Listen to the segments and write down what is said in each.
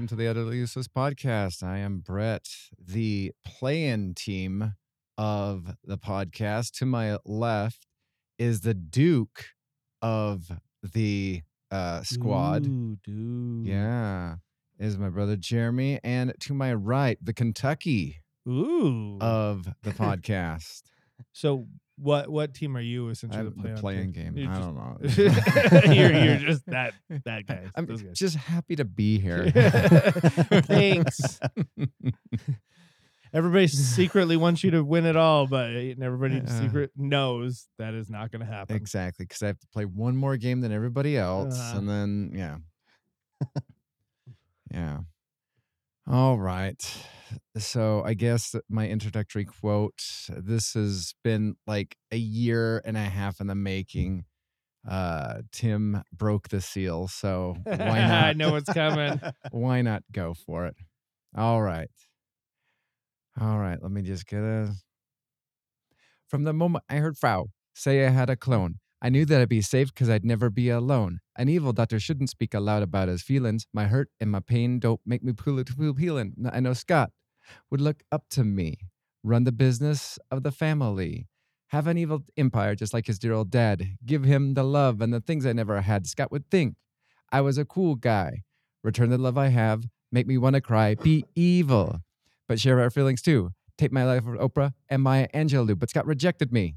welcome to the Utterly Useless Podcast. I am Brett, the play-in team of the podcast. To my left is the Duke of the uh, squad. Ooh, dude. Yeah, is my brother Jeremy, and to my right, the Kentucky Ooh. of the podcast. so what what team are you essentially I'm the play the playing game. You're I just- don't know. you're, you're just that that guy. I'm Those guys. just happy to be here. Thanks. Everybody secretly wants you to win it all, but everybody Uh, secret knows that is not going to happen. Exactly, because I have to play one more game than everybody else, Uh-huh. and then yeah, yeah. All right. So I guess my introductory quote. This has been like a year and a half in the making. Uh, Tim broke the seal, so why not? I know what's coming. why not go for it? All right. All right. Let me just get a. From the moment I heard Frau say I had a clone, I knew that I'd be safe because I'd never be alone. An evil doctor shouldn't speak aloud about his feelings. My hurt and my pain don't make me peel peeling. I know Scott would look up to me, run the business of the family, have an evil empire just like his dear old dad, give him the love and the things I never had. Scott would think I was a cool guy, return the love I have, make me want to cry, be evil, but share our feelings too. Take my life with Oprah and Maya Angelou, but Scott rejected me.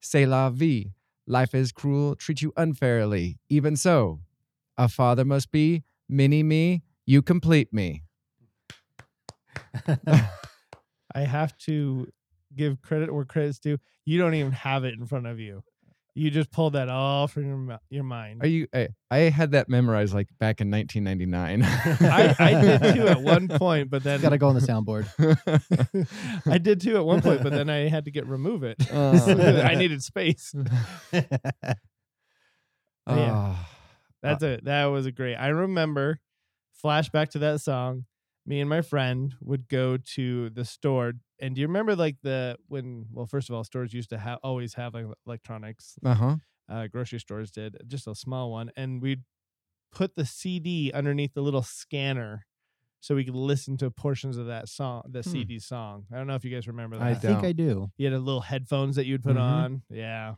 Say la vie. Life is cruel, treat you unfairly. Even so, a father must be mini me, you complete me. I have to give credit where credit's due. You don't even have it in front of you. You just pulled that all from your your mind. Are you? I, I had that memorized like back in 1999. I, I did too at one point, but then Got to go on the soundboard. I did too at one point, but then I had to get remove it. Oh. I needed space. Yeah. Ah, That's a that was a great. I remember flashback to that song. Me and my friend would go to the store, and do you remember like the when? Well, first of all, stores used to have always have like electronics. uh-huh. Uh, grocery stores did just a small one, and we'd put the CD underneath the little scanner. So we could listen to portions of that song, the Hmm. CD song. I don't know if you guys remember that. I I think. I do. You had a little headphones that you'd put Mhm. on. Yeah.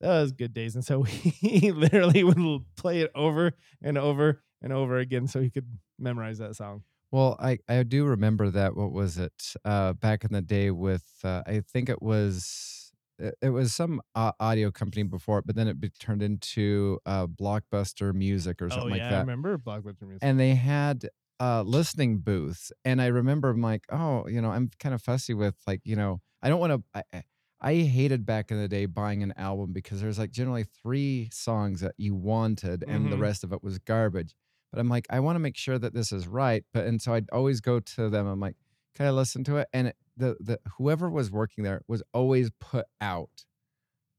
That was good days. And so we literally would play it over and over and over again so he could memorize that song. Well, I, I do remember that. What was it? Uh, back in the day with, uh, I think it was, it, it was some uh, audio company before it, but then it be, turned into uh, Blockbuster Music or something oh, like yeah. I remember Blockbuster music. and they had uh listening booths and i remember i'm like oh you know i'm kind of fussy with like you know i don't want to I, I- hated back in the day buying an album because there's like generally three songs that you wanted and the Mhm. rest of it was garbage but i'm like i want to make sure that this is right but and so i'd always go to them i'm like can i listen to it and it, the the whoever was working there was always put out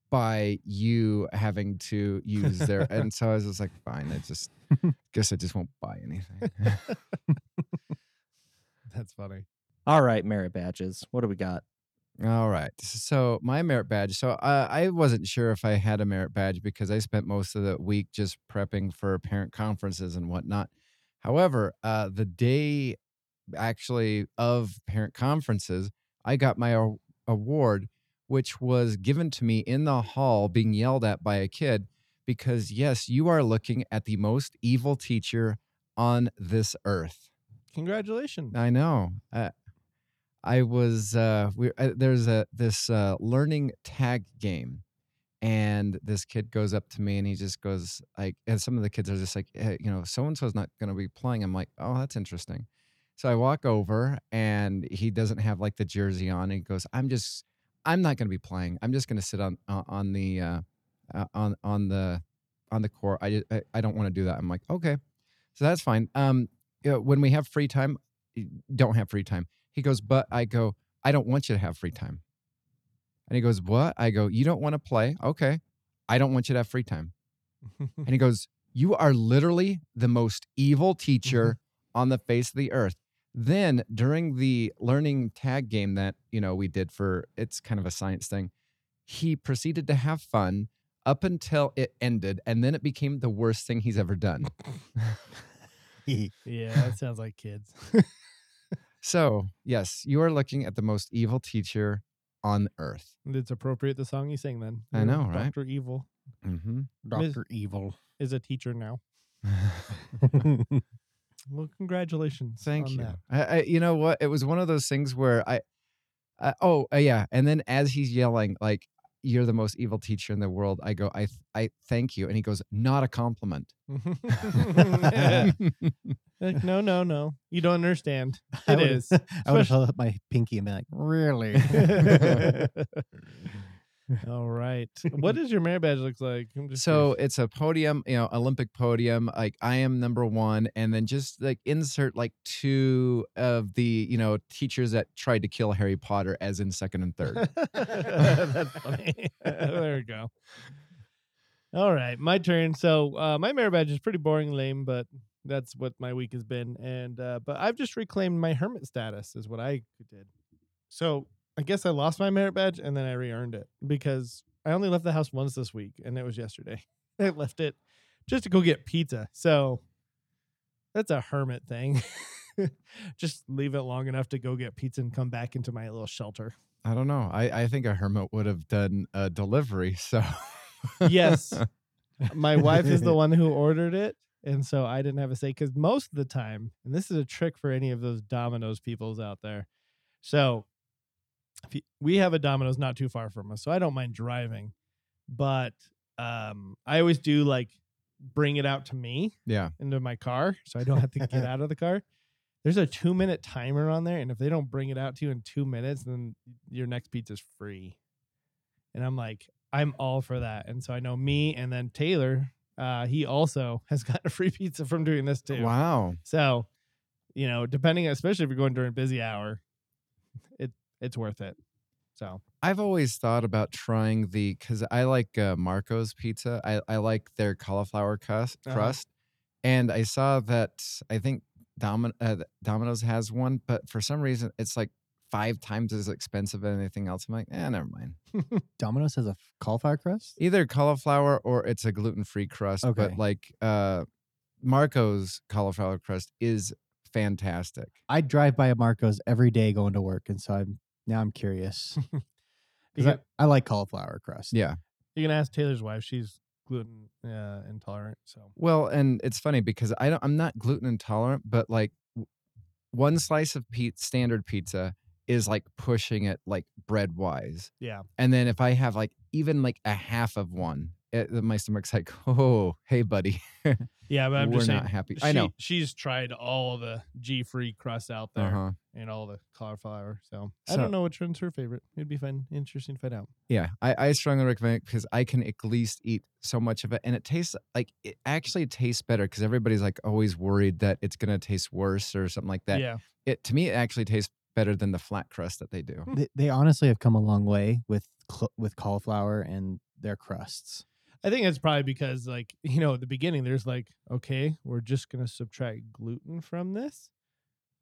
by you having to use their and so i was just like fine i just guess i just won't buy anything That's funny. All right, merit badges. What do we got? All right. So my merit badge. So uh, I wasn't sure if I had a merit badge because I spent most of the week just prepping for parent conferences and whatnot. However, uh, the day actually of parent conferences, I got my a- award, which was given to me in the hall, being yelled at by a kid, because yes, you are looking at the most evil teacher on this earth. Congratulations. I know. Uh, I was uh, we uh, there's a this uh, learning tag game, and this kid goes up to me and he just goes like, and some of the kids are just like, hey, you know, so and so's not going to be playing. I'm like, oh, that's interesting. So I walk over and he doesn't have like the jersey on. And he goes, I'm just, I'm not going to be playing. I'm just going to sit on uh, on the uh, uh, on on the on the court. I, I I don't want to do that. I'm like, okay, so that's fine. Um, you know, when we have free time, don't have free time. He goes, but I go, I don't want you to have free time. And he goes, what? I go, you don't want to play? Okay. I don't want you to have free time. And he goes, you are literally the most evil teacher mm-hmm. on the face of the earth. Then during the learning tag game that, you know, we did for it's kind of a science thing, he proceeded to have fun up until it ended and then it became the worst thing he's ever done. Yeah, that sounds like kids. So, yes, you are looking at the most evil teacher on earth. it's appropriate the song you sing then. I You're know, right? Dr. Evil Mm-hmm. Doctor Evil. is a teacher now. Well, congratulations. Thank on you. that. I, I, you know what? It was one of those things where I, uh, oh uh, yeah, and then as he's yelling like you're the most evil teacher in the world, I go, I, th- I thank you, and he goes, not a compliment. like, no, no, no. You don't understand. It is. I It would've- is. I would have held up my pinky and been like, really? All right. What does your merit badge look like? So curious. it's a podium, you know, Olympic podium. Like I am number one, and then just like insert like two of the you know teachers that tried to kill Harry Potter as in second and third. That's funny. there we go. All right, my turn. So uh, my merit badge is pretty boring, lame, but that's what my week has been. And uh, but I've just reclaimed my hermit status, is what I did. So I guess I lost my merit badge and then I re-earned it because I only left the house once this week, and it was yesterday. I left it just to go get pizza. So that's a hermit thing. just leave it long enough to go get pizza and come back into my little shelter. I don't know. I I think a hermit would have done a delivery. So Yes. my wife is the one who ordered it and so i didn't have a say because most of the time and this is a trick for any of those domino's peoples out there so you, we have a domino's not too far from us so i don't mind driving but um i always do like bring it out to me yeah. into my car so i don't have to get out of the car there's a two minute timer on there and if they don't bring it out to you in two minutes then your next pizza's free and i'm like i'm all for that and so i know me and then taylor uh, he also has gotten a free pizza from doing this too Wow. so you know depending especially if you're going during busy hour it's worth it so I've always thought about trying the because I like uh, Marco's pizza. I, I like their cauliflower crust, Uh-huh. crust, and I saw that I think Domin- uh, Domino's has one, but for some reason it's like five times as expensive as anything else. I'm like, eh, never mind. Domino's has a f- cauliflower crust? Either cauliflower or it's a gluten free crust. Okay. But like uh, Marco's cauliflower crust is fantastic. I drive by a Marco's every day going to work, and so I'm now I'm curious. you 'Cause can, I, I like cauliflower crust. Yeah. you can ask taylor's wife she's gluten uh, intolerant so Well, and it's funny because I don't. I'm not gluten intolerant, but like w- one slice of pe- standard pizza is like pushing it like bread wise, yeah and then if I have like even like a half of one, it, my stomach's like, oh, hey, buddy, yeah but i'm we're just saying not happy. she, I know. she's tried all the G free crusts out there Uh huh. And all the cauliflower. So, I don't know which one's her favorite. It'd be fun, interesting to find out. Yeah, I, I strongly recommend it because I can at least eat so much of it, and it tastes like it actually tastes better because everybody's like always worried that it's gonna taste worse or something like that. yeah, It to me, it actually tastes better than the flat crust that they do. Hmm. They, they honestly have come a long way with cl- with cauliflower and their crusts. I think it's probably because, like, you know, at the beginning, there's like, okay, we're just gonna subtract gluten from this,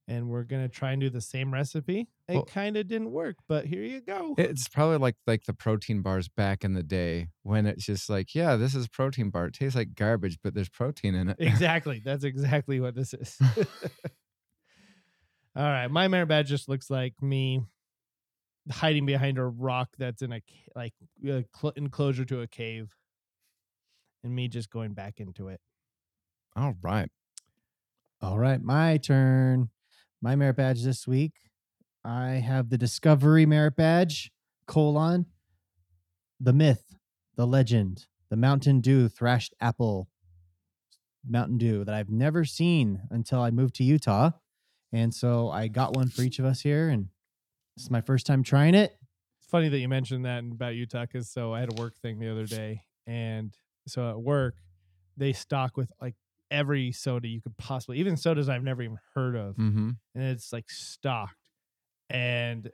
and we're gonna try and do the same recipe. It Well- kind of didn't work, but here you go. It's probably like like the protein bars back in the day when it's just like, yeah, this is protein bar. It tastes like garbage, but there's protein in it. exactly. That's exactly what this is. All right, my merit badge just looks like me hiding behind a rock that's in a like uh, a cl- enclosure to a cave, and me just going back into it. All right. All right, my turn. My merit badge this week. I have the Discovery Merit Badge, colon, the myth, the legend, the Mountain Dew thrashed apple Mountain Dew that I've never seen until I moved to Utah. And so I got one for each of us here, and this is my first time trying it. It's funny that you mentioned that about Utah, because so I had a work thing the other day, and so at work they stock with like every soda you could possibly, even sodas I've never even heard of, Mm-hmm. and it's like stocked. And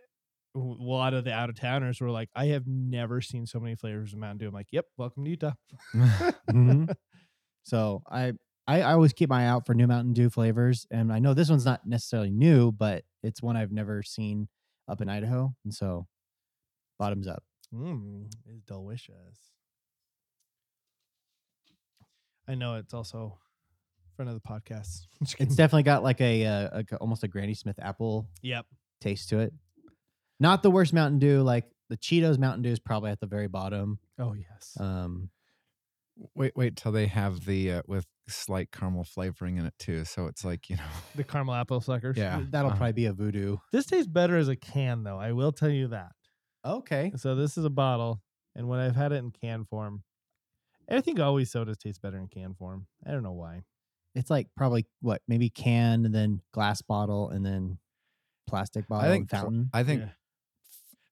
a lot of the out of towners were like, I have never seen so many flavors of Mountain Dew. I'm like, yep, welcome to Utah. Mhm. So I, I I always keep my eye out for new Mountain Dew flavors, and I know this one's not necessarily new, but it's one I've never seen up in Idaho, and so bottoms up. Mmm, it's delicious. I know it's also friend of the podcast. It's definitely got like a, uh, a almost a Granny Smith apple yep. taste to it. Not the worst Mountain Dew. Like the Cheetos Mountain Dew is probably at the very bottom. Oh yes. Um, Wait, wait till they have the uh, with slight caramel flavoring in it too. So it's like you know, the caramel apple suckers. yeah, that'll uh-huh. probably be a voodoo. This tastes better as a can, though. I will tell you that. Okay. So this is a bottle, and when I've had it in can form, I think always sodas taste better in can form. I don't know why. It's like probably what maybe can and then glass bottle and then plastic bottle I think and fountain. I think Yeah. de-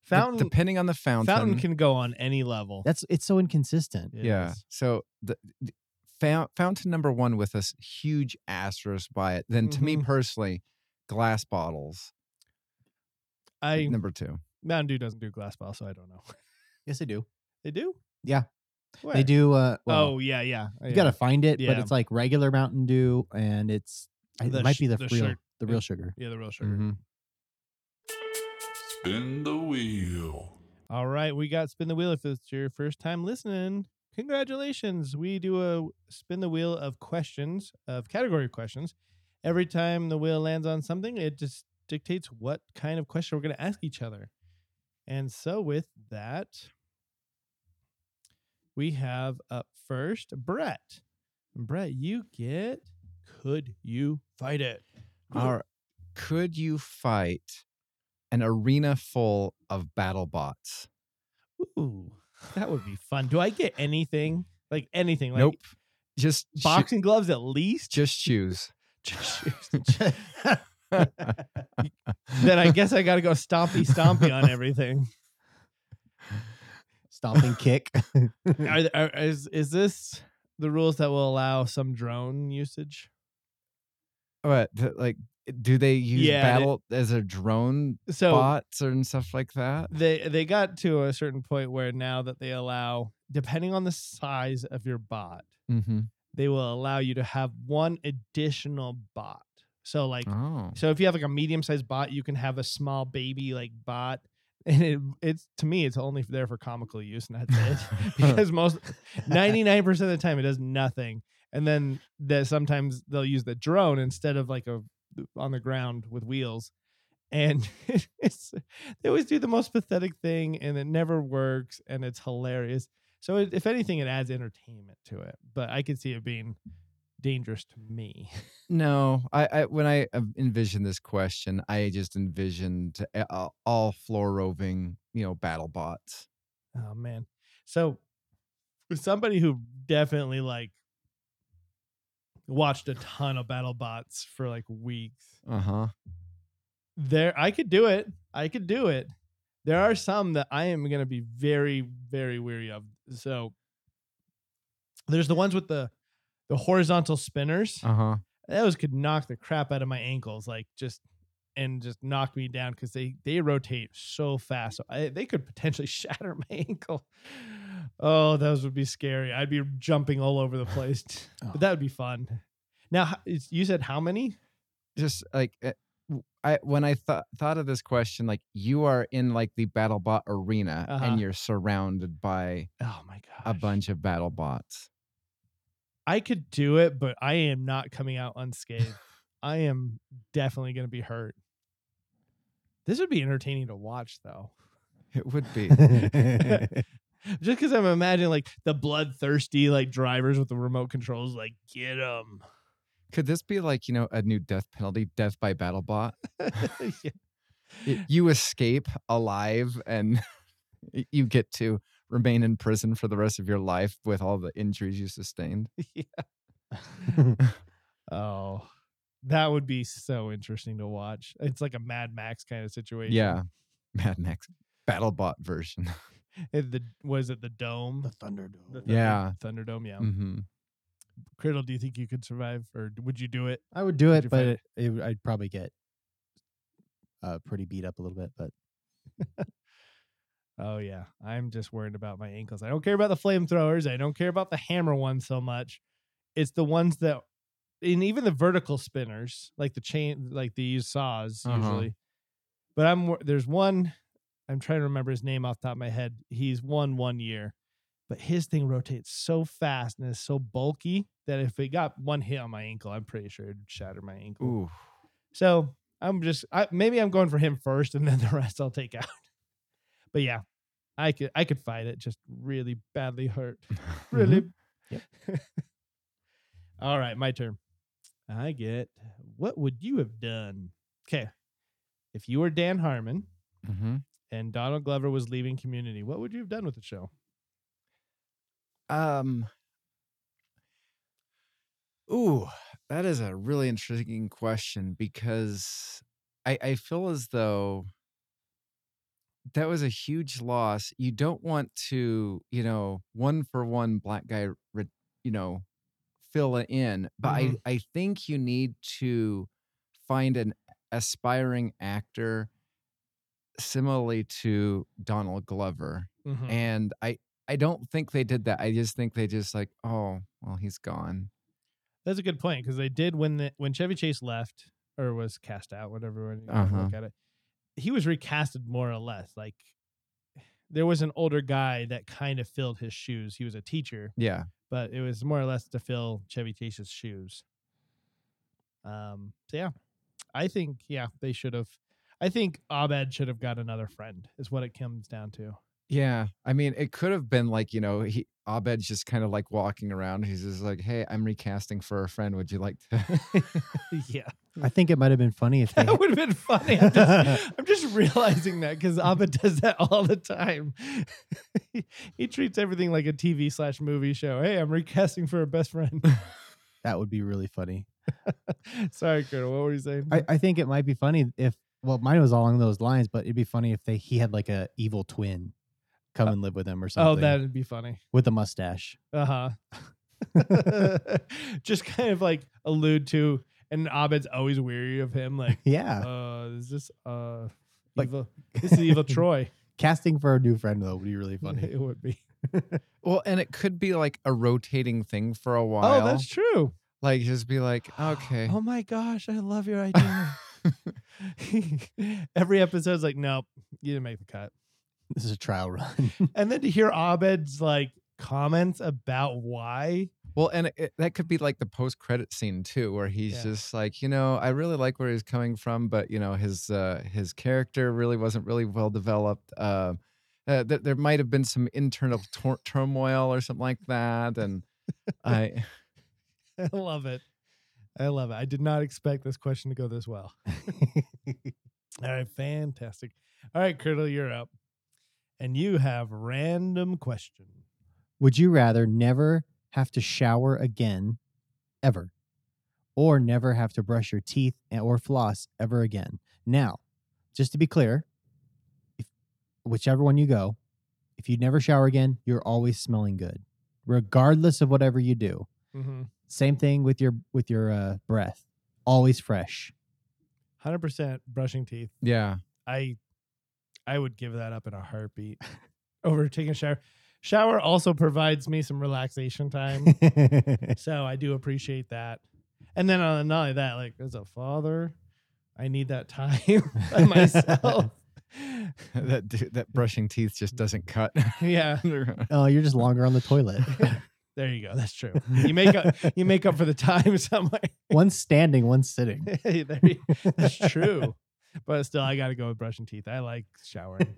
Fountain depending on the fountain. fountain can go on any level. That's it's so inconsistent. It yeah. is. So the, the fou- fountain number one with a s- huge asterisk by it. Then to me Mhm. personally, glass bottles I number two. Mountain Dew doesn't do glass bottle, so I don't know. Yes, they do. They do. Yeah. Where? They do. Uh, well, oh yeah, yeah. you gotta find it, but it's like regular Mountain Dew, and it's I- The it might sh- be the, the real sugar- the real sugar. yeah the real sugar. Mhm. Spin the wheel. All right, we got spin the wheel. If it's your first time listening, congratulations. We do a spin the wheel of questions, of category questions. Every time the wheel lands on something, it just dictates what kind of question we're going to ask each other. And so, with that, we have up first Brett. Brett, you get Could You Fight It? All right. Could you fight an arena full of battle bots? Ooh, that would be fun. Do I get anything? Like anything? Like nope. Just boxing gloves at least? just shoes. then I guess I got to go stompy stompy on everything. Stomping kick. Are, are is is this the rules that will allow some drone usage? What like do they use Yeah, they- battle as a drone So bots and stuff like that? they they got to a certain point where now that they allow, depending on the size of your bot, Mm-hmm. they will allow you to have one additional bot. So like Oh. So if you have like a medium sized bot, you can have a small baby like bot. And it, it's to me, it's only there for comical use, and that's it. because most ninety nine percent of the time, it does nothing. And then that sometimes they'll use the drone instead of like a on the ground with wheels. And it's they always do the most pathetic thing, and it never works, and it's hilarious. So it, if anything, it adds entertainment to it. But I could see it being dangerous to me. No, I, I when I uh, envisioned this question, I just envisioned uh, all floor roving, you know, battle bots. Oh man. So somebody who definitely like watched a ton of battle bots for like weeks, Uh huh. there I could do it. I could do it. There are some that I am gonna be very, very weary of. So there's the ones with the the horizontal spinners. Uh huh. Those could knock the crap out of my ankles, like just and just knock me down because they they rotate so fast. So I, they could potentially shatter my ankle. Oh, those would be scary. I'd be jumping all over the place, Oh. but that would be fun. Now, you said how many? Just like w- I when I thought thought of this question, like you are in like the battle bot arena Uh-huh. and you're surrounded by Oh my god a bunch of battle bots. I could do it, but I am not coming out unscathed. I am definitely going to be hurt. This would be entertaining to watch, though. It would be. Just because I'm imagining like the bloodthirsty like drivers with the remote controls, like get them. Could this be like you know a new death penalty, death by battle bot? Y- You escape alive and you get to remain in prison for the rest of your life with all the injuries you sustained. yeah. Oh, that would be so interesting to watch. It's like a Mad Max kind of situation. Yeah, Mad Max Battlebot version. It- the was it the dome? the Thunderdome. The Thunder- Yeah. Thunderdome. Yeah. Mm-hmm. Criddle, do you think you could survive, or would you do it? I would do it, you but it, it, I'd probably get uh, pretty beat up a little bit. But Oh yeah, I'm just worried about my ankles. I don't care about the flamethrowers. I don't care about the hammer ones so much. It's the ones that, and even the vertical spinners, like the chain, like they use saws Uh-huh. usually. But I'm there's one. I'm trying to remember his name off the top of my head. He's won one year, but his thing rotates so fast and is so bulky that if it got one hit on my ankle, I'm pretty sure it'd shatter my ankle. Ooh. So I'm just I, maybe I'm going for him first, and then the rest I'll take out. but yeah, I could I could fight it. Just really badly hurt. Really. Yep. All right, my turn. I get. What would you have done? Okay, if you were Dan Harmon hmm and Donald Glover was leaving Community, what would you have done with the show? Um. Ooh, that is a really intriguing question because I I feel as though that was a huge loss. You don't want to, you know, one for one black guy, you know, fill it in, but Mhm. I I think you need to find an aspiring actor similarly to Donald Glover Mhm. and I I don't think they did that. I just think they just like, oh, well, he's gone. That's a good point because they did when the when Chevy Chase left or was cast out, whatever When you Uh-huh. look at it. He was recasted more or less. Like there was an older guy that kind of filled his shoes. He was a teacher, Yeah, but it was more or less to fill Chevy Chase's shoes. Um. So yeah, I think yeah they should have. I think Abed should have got another friend. Is what it comes down to. yeah. I mean, it could have been like you know, he Abed's just kind of like walking around. He's just like, hey, I'm recasting for a friend. Would you like to? yeah, I think it might have been funny if they. that would have been funny. I'm just, I'm just realizing that because Abed does that all the time. he, he treats everything like a TV slash movie show. Hey, I'm recasting for a best friend. that would be really funny. Sorry, Colonel. What were you saying? I, I think it might be funny if well, mine was along those lines, but it'd be funny if they he had like a evil twin come and live with him or something. oh, that'd be funny. with a mustache. Uh huh. just kind of like allude to, and Abed's always weary of him. Like, Yeah, uh, is this uh, Like- evil? This is evil Troy. casting for a new friend though would be really funny. it would be. well, and it could be like a rotating thing for a while. Oh, that's true. like just be like, okay, Oh my gosh, I love your idea. Every episode's like, nope, you didn't make the cut. This is a trial run. And then to hear Abed's like comments about why. Well, and it, that could be like the post credit scene too, where he's Yeah. just like, you know, I really like where he's coming from, but you know, his uh, his character really wasn't really well developed. Uh, uh, th- there might have been some internal tor- turmoil or something like that, and I, I love it. I love it. I did not expect this question to go this well. All right, fantastic. All right, Criddle, you're up. And you have random question. Would you rather never have to shower again, ever, or never have to brush your teeth or floss ever again? Now, just to be clear, if whichever one you go, if you never shower again, you're always smelling good, regardless of whatever you do. Mm-hmm. Same thing with your with your uh, breath, always fresh. 100% brushing teeth. yeah, I I would give that up in a heartbeat over taking a shower. Shower also provides me some relaxation time. so I do appreciate that. And then on not only that, like as a father, I need that time by myself. that du- that brushing teeth just doesn't cut. yeah. oh, you're just longer on the toilet. There you go. That's true. You make up you make up for the time somewhere. one's standing, one's sitting. you, that's true. But still I gotta go with brushing teeth. I like showering.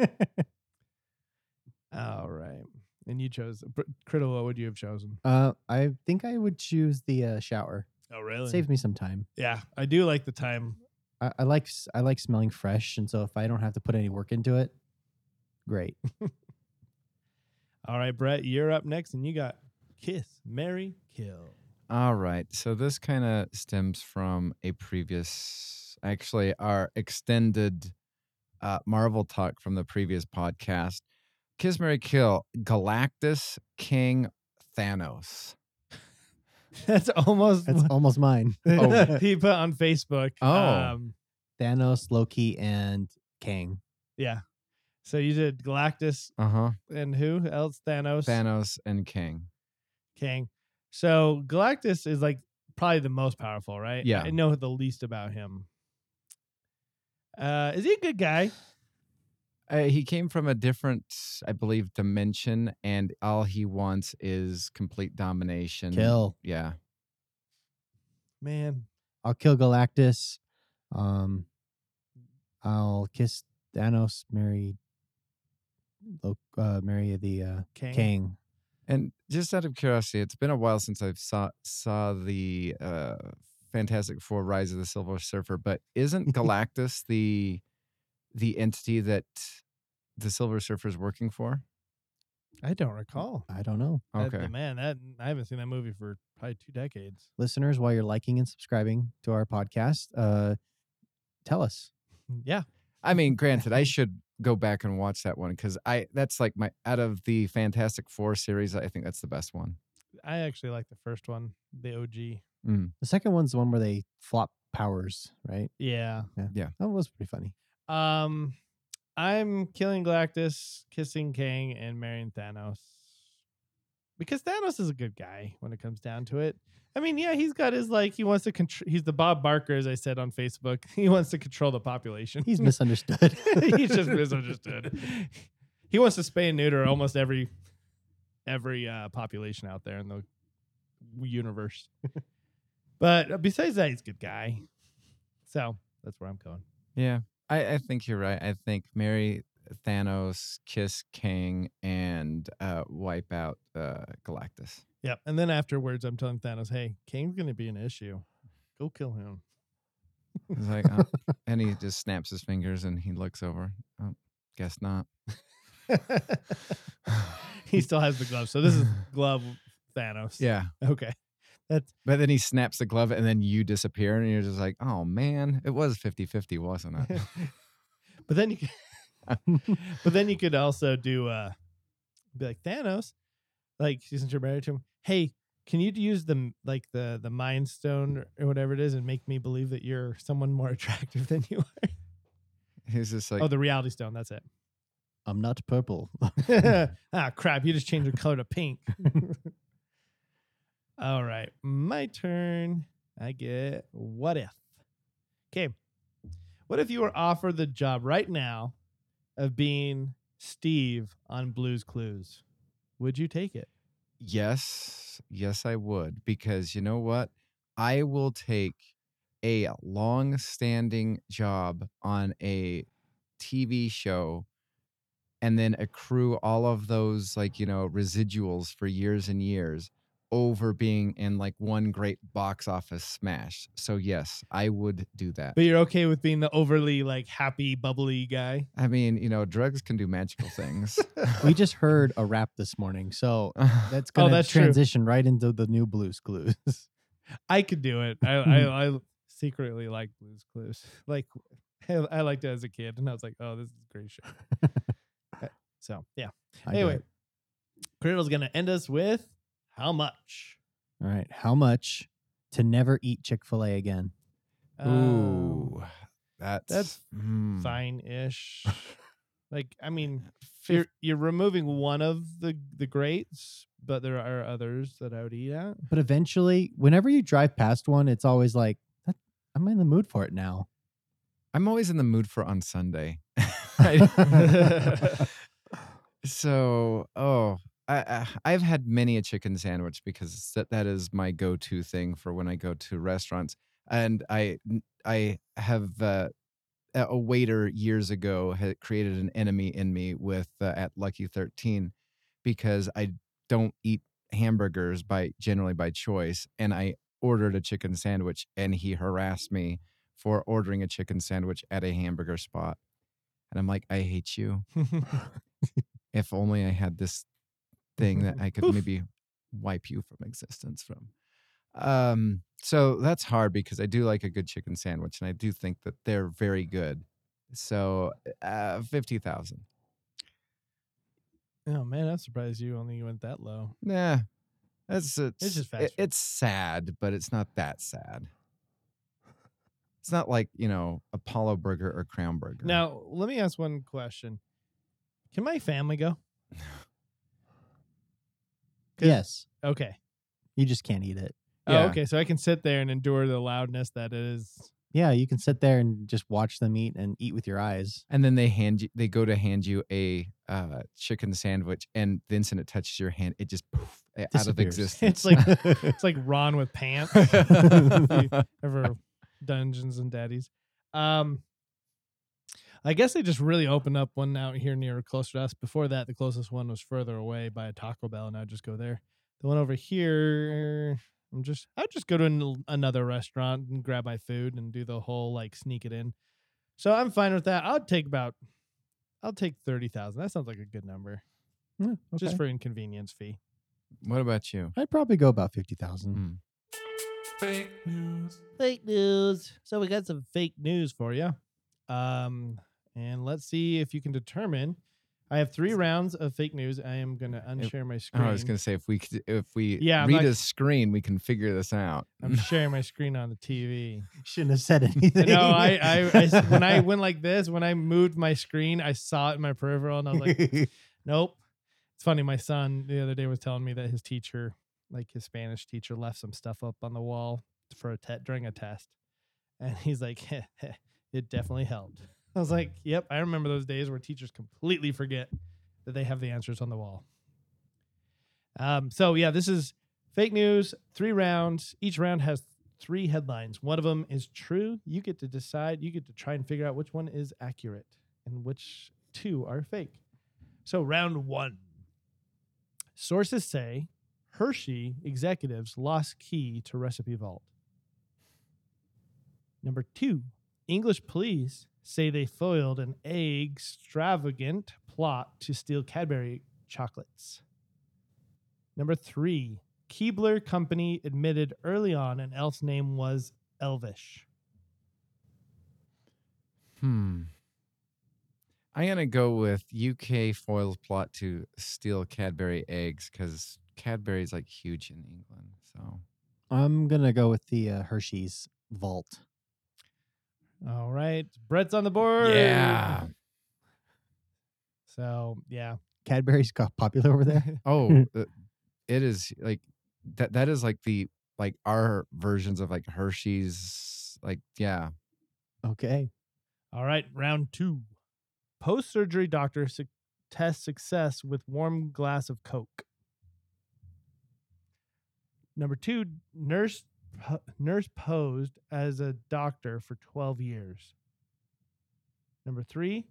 All right. And you chose Br- Criddle, what would you have chosen? uh, I think I would choose the uh, shower. Oh really? Saves me some time. Yeah, I do like the time. I, I like I like smelling fresh, and so if I don't have to put any work into it, great. All right, Brett, you're up next, and you got Kiss, Marry, Kill. All right. So this kind of stems from a previous, actually, our extended uh, Marvel talk from the previous podcast. Kiss Mary Kill, Galactus, Kang, Thanos. That's almost That's almost mine. Oh. he put on Facebook. Oh. Um, Thanos, Loki, and Kang. yeah. So you did Galactus Uh huh. and who else? Thanos, Thanos and Kang. Kang. So Galactus is like probably the most powerful, right? Yeah. I know the least about him. Uh, is he a good guy? Uh, he came from a different, I believe, dimension, and all he wants is complete domination. Kill. Yeah. Man, I'll kill Galactus. Um, I'll kiss Thanos. Marry. Uh, marry the uh, Kang. Kang. And just out of curiosity, it's been a while since I've saw saw the uh, Fantastic Four: Rise of the Silver Surfer, but isn't Galactus the the entity that the Silver Surfer is working for? I don't recall. I don't know. That- Okay. man, that I haven't seen that movie for probably two decades. Listeners, while you're liking and subscribing to our podcast, uh, tell us. Yeah, I mean, granted, I should go back and watch that one because I that's like my out of the Fantastic Four series, I think that's the best one. I actually like the first one, the OG. The second one's the one where they flop powers, right? Yeah. Yeah. That was pretty funny. Um, I'm killing Galactus, kissing Kang, and marrying Thanos. Because Thanos is a good guy when it comes down to it. I mean, yeah, he's got his like he wants to control. He's the Bob Barker, as I said on Facebook. He wants to control the population. He's misunderstood. he's just misunderstood. He wants to spay and neuter almost every every uh, population out there in the universe. but besides that, he's a good guy. So that's where I'm going. Yeah, I, I think you're right. I think marry Thanos, kiss Kang, and uh, wipe out uh, Galactus. Yep. And then afterwards, I'm telling Thanos, "Hey, Kang's going to be an issue. Go kill him." He's like, oh, and he just snaps his fingers and he looks over. Oh, guess not. he still has the glove, so this is glove Thanos. Yeah, Okay. That's but then he snaps the glove and then you disappear and you're just like, oh man, it was 50-50, wasn't it? but then you could, but then you could also do uh be like Thanos, like since you're married to him, hey, can you use the like the the mind stone or whatever it is and make me believe that you're someone more attractive than you are? He's just like, oh, the reality stone, that's it. I'm not purple. ah, crap, you just changed the color to pink. All right, my turn. I get what if. Okay. What if you were offered the job right now of being Steve on Blues Clues? Would you take it? Yes, yes, I would. Because you know what? I will take a long standing job on a TV show and then accrue all of those, like, you know, residuals for years and years over being in like one great box office smash. So, yes, I would do that. But you're okay with being the overly like happy, bubbly guy? I mean, you know, drugs can do magical things. we just heard a rap this morning, so that's Oh, going to that's true. transition right into the new Blues Clues. I could do it. I I, I secretly like Blues Clues. Like I, I liked it as a kid, and I was like, oh, this is a great show. Uh, so yeah. I Anyway, it. Criddle's gonna end us with how much? all right. How much to never eat Chick Fil A again? Um, Ooh, that's that's mm. fine-ish. like I mean, you're you're removing one of the the greats, but there are others that I would eat at. But eventually, whenever you drive past one, it's always like, "That- I'm in the mood for it now. I'm always in the mood for on Sunday. So, oh, I, I I've had many a chicken sandwich because that that is my go-to thing for when I go to restaurants. And I I have uh, a a waiter years ago had created an enemy in me with uh, at Lucky Thirteen because I don't eat hamburgers by generally by choice, and I ordered a chicken sandwich, and he harassed me for ordering a chicken sandwich at a hamburger spot. And I'm like, I hate you. If only I had this thing that I could Poof. maybe wipe you from existence from. Um, so that's hard because I do like a good chicken sandwich and I do think that they're very good. So uh, 50,000. oh man, I'm surprised you only went that low. Nah, that's it's, just fast it- it's sad, but it's not that sad. It's not like you know Apollo Burger or Crown Burger. Now, let me ask one question. Can my family go? 'Cause- Yes, Okay. you just can't eat it. Oh, okay. So I can sit there and endure the loudness that is Yeah, you can sit there and just watch them eat and eat with your eyes. And then they hand you, they go to hand you a uh, chicken sandwich, and the instant it touches your hand, it just poof, out of Disappears. existence. It's like it's like Ron with pants. If you ever Dungeons and Daddies. Um, I guess they just really opened up one out here near closer to us. Before that, the closest one was further away by a Taco Bell, and I'd just go there. The one over here, I'm just I'd just go to an, another restaurant and grab my food and do the whole like sneak it in. So I'm fine with that. I'll take about I'll take thirty thousand. That sounds like a good number, Yeah, just for inconvenience fee. what about you? I'd probably go about fifty thousand. Mm. Fake news. fake news. So we got some fake news for you. Um, and let's see if you can determine. I have three rounds of fake news. I am gonna oh, unshare my Oh, screen. I was gonna say if we could, if we Yeah, I'm read not- a screen, we can figure this out. I'm sharing my screen on the TV. Shouldn't have said anything. No, I, I, I when I went like this, when I moved my screen, I saw it in my peripheral, and I was like, nope. It's funny. My son the other day was telling me that his teacher, like his Spanish teacher, left some stuff up on the wall for a te- during a test, and he's like, it definitely helped. I was like, yep, I remember those days where teachers completely forget that they have the answers on the wall. Um, so yeah, this is fake news. Three rounds. Each round has three headlines. One of them is true. You get to decide. You get to try and figure out which one is accurate and which two are fake. So round one. Sources say Hershey executives lost key to recipe vault. Number two, English police say they foiled an egg extravagant plot to steal Cadbury chocolates. Number three, Keebler Company admitted early on an elf's name was Elvish. Hmm. I'm gonna go with UK foils plot to steal Cadbury eggs because Cadbury's like huge in England. So I'm gonna go with the uh, Hershey's vault. All right, Brett's on the board. yeah. So yeah, Cadbury's got popular over there. Oh, uh, it is like that. That is like the like our versions of like Hershey's. Like yeah. Okay. All right, round two. Post surgery doctor su- test success with warm glass of Coke. Number two, nurse po- nurse posed as a doctor for 12 years. Number three,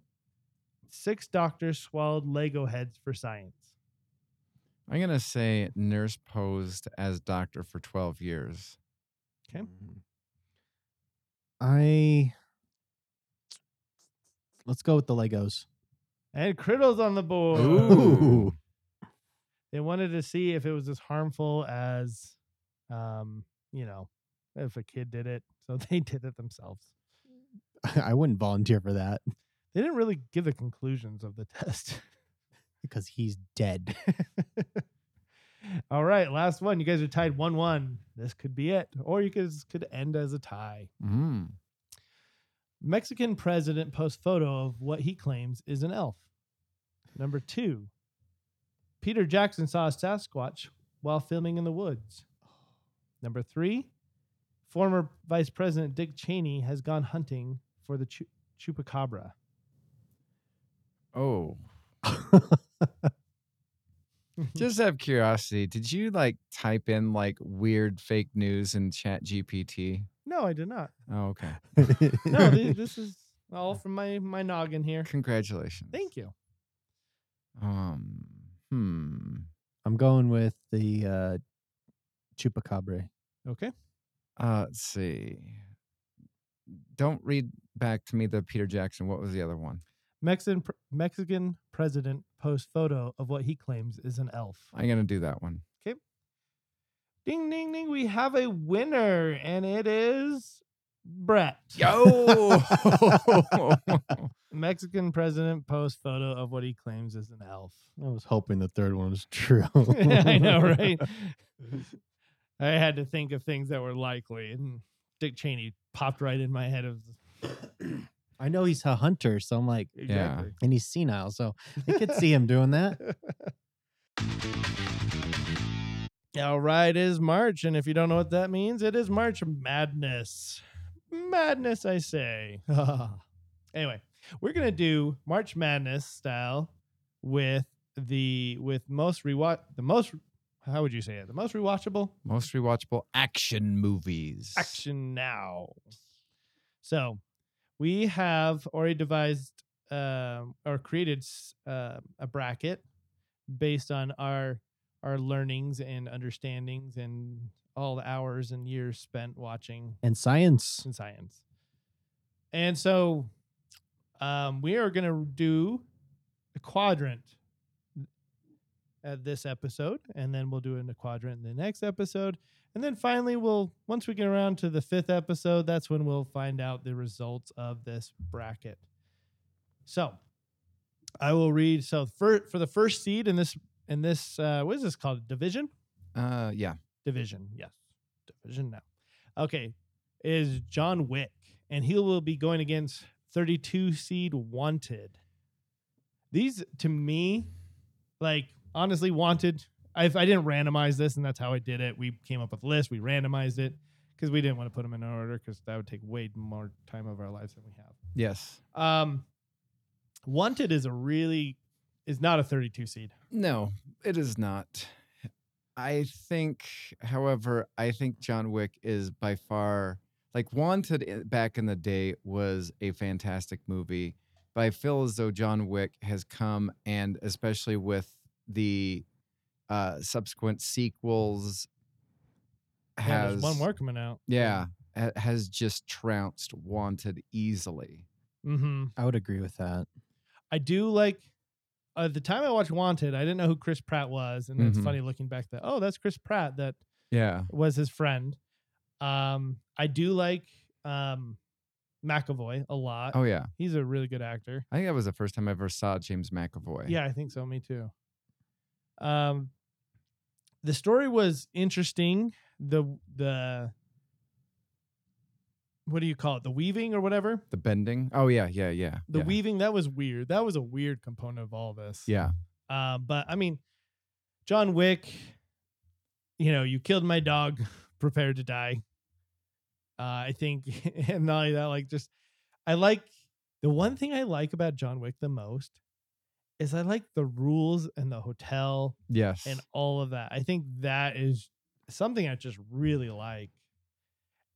six doctors swallowed Lego heads for science. I'm gonna say nurse posed as doctor for 12 years. Okay. I let's go with the Legos. And Criddle's on the board. Ooh. They wanted to see if it was as harmful as, um, you know, if a kid did it. So they did it themselves. I wouldn't volunteer for that They didn't really give the conclusions of the test. because he's dead. All right, last one. You guys are tied one-one. This could be it, or you guys could end as a tie. Mm. Mexican president posts photo of what he claims is an elf. Number two, Peter Jackson saw a Sasquatch while filming in the woods. Number three, former Vice President Dick Cheney has gone hunting for the chu- chupacabra. Oh, just out of curiosity, did you like type in like weird fake news in Chat GPT? No, I did not. Oh, okay. No, th- this is all from my my noggin here. Congratulations. Thank you. Um. Hmm. I'm going with the uh, chupacabra. Okay. Uh. Let's see. Don't read back to me the Peter Jackson. What was the other one? Mexican pr- Mexican president posts photo of what he claims is an elf. I'm gonna do that one. Okay. Ding ding ding! We have a winner, and it is Brett. Yo. Mexican president posts photo of what he claims is an elf. I was hoping the third one was true. I know, right? I had to think of things that were likely, and Dick Cheney popped right in my head. Of I know he's a hunter, so I'm like, exactly. and he's senile, so I could see him doing that. All right, it is March, and if you don't know what that means, it is March Madness. Madness, I say. anyway, we're gonna do March Madness style with the with most rewatch the most how would you say it? The most rewatchable Most rewatchable action movies. action now. So we have already devised um, or created s- uh, a bracket based on our our learnings and understandings and all the hours and years spent watching and science. and science. And so um, we are going to do a quadrant at this episode, and then we'll do it in a quadrant in the next episode. And then finally, we'll, once we get around to the fifth episode, that's when we'll find out the results of this bracket. So I will read. So for, for the first seed in this, in this, uh, what is this called? Division? Uh, yeah. Division, yes. Division now. Okay. Is John Wick. And he will be going against 32 seed Wanted. These to me, like honestly, Wanted. I, I didn't randomize this, and that's how I did it. We came up with a list, we randomized it because we didn't want to put them in order because that would take way more time of our lives than we have. Yes. Um, Wanted is a really is not a 32 seed. No, it is not. I think, however, I think John Wick is by far like Wanted back in the day was a fantastic movie, but I feel as though John Wick has come and especially with the uh subsequent sequels Yeah, has there's one more coming out. yeah ha- has just trounced Wanted easily. Mm-hmm. I would agree with that. I do like uh, the time I watched Wanted, I didn't know who Chris Pratt was, and it's Mhm. funny looking back that oh, that's Chris Pratt that Yeah. was his friend. Um, I do like um McAvoy a lot. Oh yeah. He's a really good actor. I think that was the first time I ever saw James McAvoy. Yeah, I think so. Me too. Um, the story was interesting. The the what do you call it? The weaving or whatever. The bending. Oh yeah, yeah, yeah. The yeah. weaving that was weird. That was a weird component of all this. Yeah. Um, but I mean, John Wick, you know, you killed my dog, prepared to die. Uh, I think, and not only that, like, just I like the one thing I like about John Wick the most is I like the rules and the hotel Yes. and all of that. I think that is something I just really like.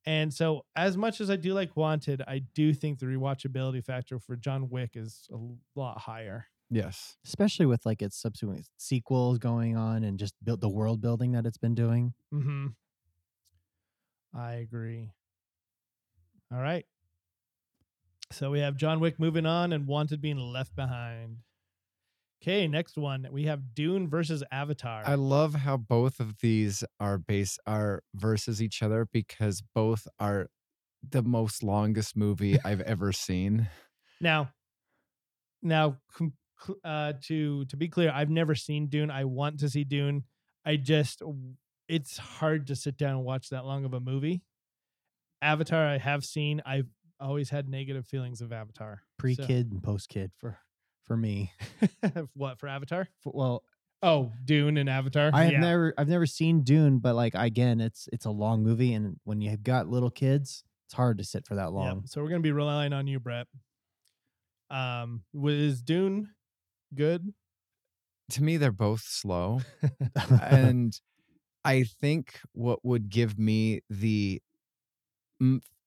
And so, as much as I do like Wanted, I do think the rewatchability factor for John Wick is a lot higher. yes. Especially with like its subsequent sequels going on and just built the world building that it's been doing. Mm-hmm. I agree. All right. So we have John Wick moving on and Wanted being left behind. Okay, next one we have Dune versus Avatar. I love how both of these are base are versus each other because both are the most longest movie I've ever seen. now, now uh, to to be clear, I've never seen Dune. I want to see Dune. I just it's hard to sit down and watch that long of a movie. Avatar, I have seen. I've always had negative feelings of Avatar. Pre So- kid and post kid for for me. what for Avatar? F- Well, Oh, Dune and Avatar. I have Yeah. never I've never seen Dune, but like again, it's it's a long movie, and when you've got little kids, it's hard to sit for that Yep. long. So we're gonna be relying on you, Brett. Um, was Dune good? To me, they're both slow. and I think what would give me the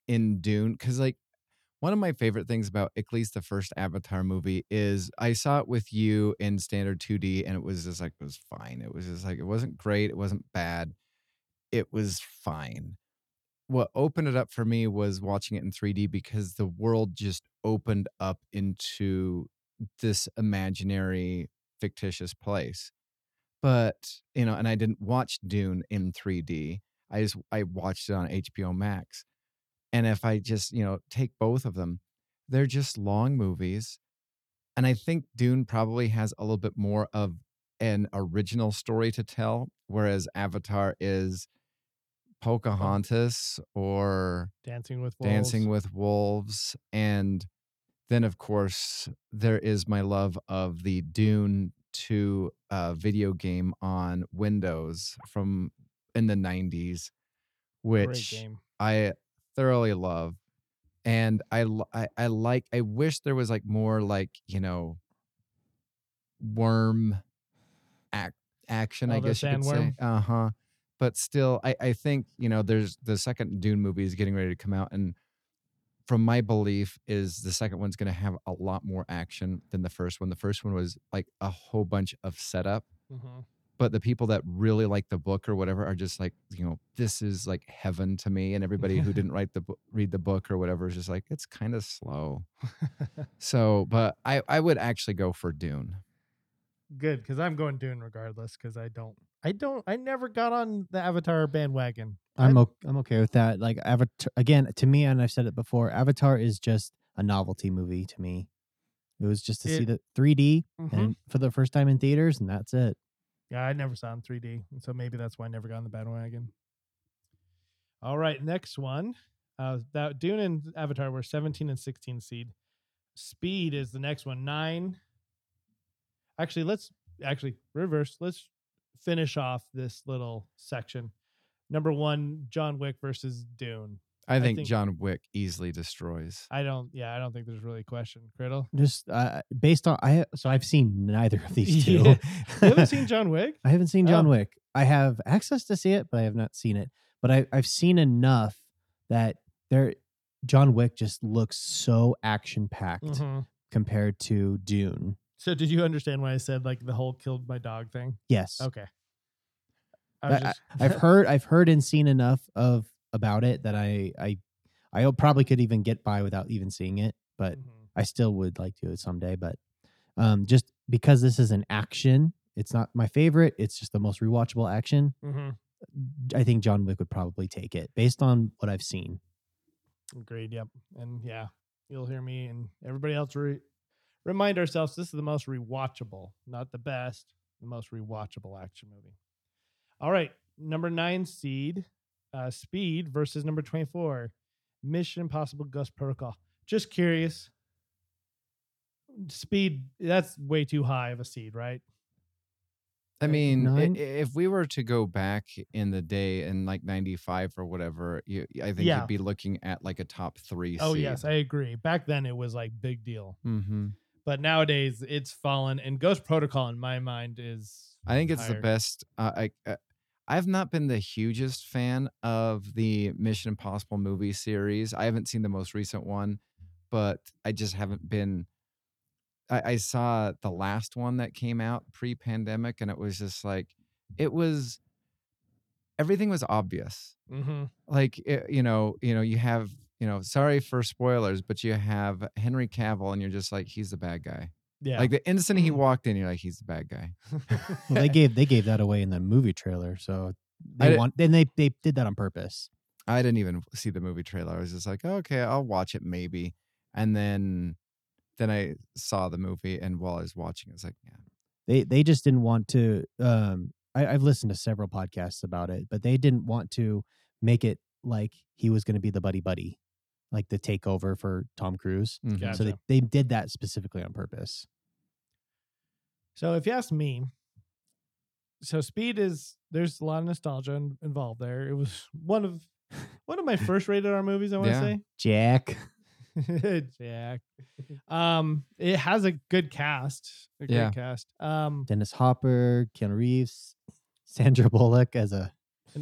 in Dune, because like one of my favorite things about at least the first Avatar movie is I saw it with you in standard 2D and it was just like it was fine. It was just like it wasn't great, it wasn't bad. It was fine. What opened it up for me was watching it in 3D because the world just opened up into this imaginary fictitious place but you know and i didn't watch dune in 3d i just i watched it on hbo max and if i just you know take both of them they're just long movies and i think dune probably has a little bit more of an original story to tell whereas avatar is pocahontas or Dancing with Wolves. Dancing with Wolves. And then, of course, there is my love of the Dune 2 uh, video game on Windows from in the 90s, which. I thoroughly love. and I I like I wish there was like more like you know worm act action Oh, I guess you could say uh huh but still I I think you know there's the second Dune movie is getting ready to come out and from my belief is the second one's going to have a lot more action than the first one the first one was like a whole bunch of setup Mhm. But the people that really like the book or whatever are just like you know this is like heaven to me and everybody who didn't write the book read the book or whatever is just like it's kind of slow so but i i would actually go for dune Good, because I'm going Dune regardless. Because I don't, I don't, I never got on the Avatar bandwagon. I'm I- o- I'm okay with that. Like Avatar again to me, and I've said it before. Avatar is just a novelty movie to me. It was just to see the 3D Mhm. and for the first time in theaters, and that's it. Yeah, I never saw it in 3D, and so maybe that's why I never got on the bandwagon. All right, next one. Uh, that Dune and Avatar were 17 and 16 seed. Speed is the next one, nine. Actually, let's actually reverse. Let's finish off this little section. Number one, John Wick versus Dune. I think, think- john wick easily destroys I don't. Yeah, I don't think there's really a question. Criddle, Just uh, based on I so I've seen neither of these two. Yeah. you haven't seen John Wick? I haven't seen John Oh. Wick. I have access to see it, but I have not seen it. But I, I've seen enough that there, John Wick just looks so action packed Mhm. compared to Dune. So, did you understand why I said like the whole killed my dog thing? Yes, Okay. I was I, just, have heard, I've heard and seen enough of about it that I, I, I probably could even get by without even seeing it. But Mhm. I still would like to do it someday. But um, just because this is an action, it's not my favorite. It's just the most rewatchable action. Mhm. I think John Wick would probably take it based on what I've seen. Agreed. Yep. And yeah, you'll hear me and everybody else re- remind ourselves this is the most rewatchable, not the best, the most rewatchable action movie. All right, number nine seed, uh, Speed versus number twenty-four, Mission Impossible: Ghost Protocol. Just curious. Speed, that's way too high of a seed, right? I mean, nine? if we were to go back in the day in like '95 or whatever, you, I think Yeah. you'd be looking at like a top three. Oh yes, I agree. Back then it was like big deal, Mm-hmm. but nowadays it's fallen. And Ghost Protocol, in my mind, is I think it's higher. the best. Uh, I uh, I've not been the hugest fan of the Mission Impossible movie series. I haven't seen the most recent one, but I just haven't been. I, I saw the last one that came out pre-pandemic, and it was just like it was. Everything was obvious. Mm-hmm. Like it, you know, you know, you have you know. Sorry for spoilers, but you have Henry Cavill, and you're just like he's the bad guy. Yeah. Like the instant he Mhm. walked in, you're like he's the bad guy. Well, they gave they gave that away in the movie trailer, so they want then they they did that on purpose. I didn't even see the movie trailer. I was just like, okay, I'll watch it maybe. And then then I saw the movie and while I was watching, I was like, yeah. They they just didn't want to. Um, I, I've listened to several podcasts about it, but they didn't want to make it like he was going to be the buddy buddy, like the takeover for Tom Cruise. Mhm. Gotcha. So they, they did that specifically on purpose. So if you ask me, so Speed is there's a lot of nostalgia in, involved there. It was one of one of my first rated R movies. I want to Jack, say, Jack. Um, it has a good cast, a great cast. Um, Dennis Hopper, Keanu Reeves, Sandra Bullock as a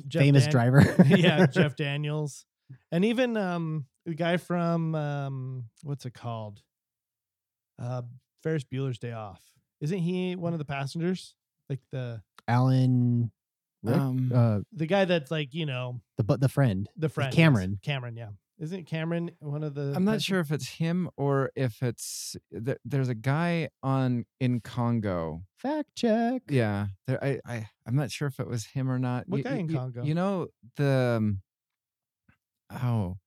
Jeff famous Dan- driver. yeah, Jeff Daniels, and even um the guy from um what's it called? Uh, Ferris Bueller's Day Off. Isn't he one of the passengers? Like the Alan, Um, uh, the guy that's like you know the but the friend. the friend yes. Cameron. Cameron, yeah. Isn't Cameron one of the? I'm not sure if it's him or if it's there, there's a guy on in Congo. Fact check. Yeah, there. I, I I'm not sure if it was him or not. What You- guy you- in you- Congo? You know the. um, Oh.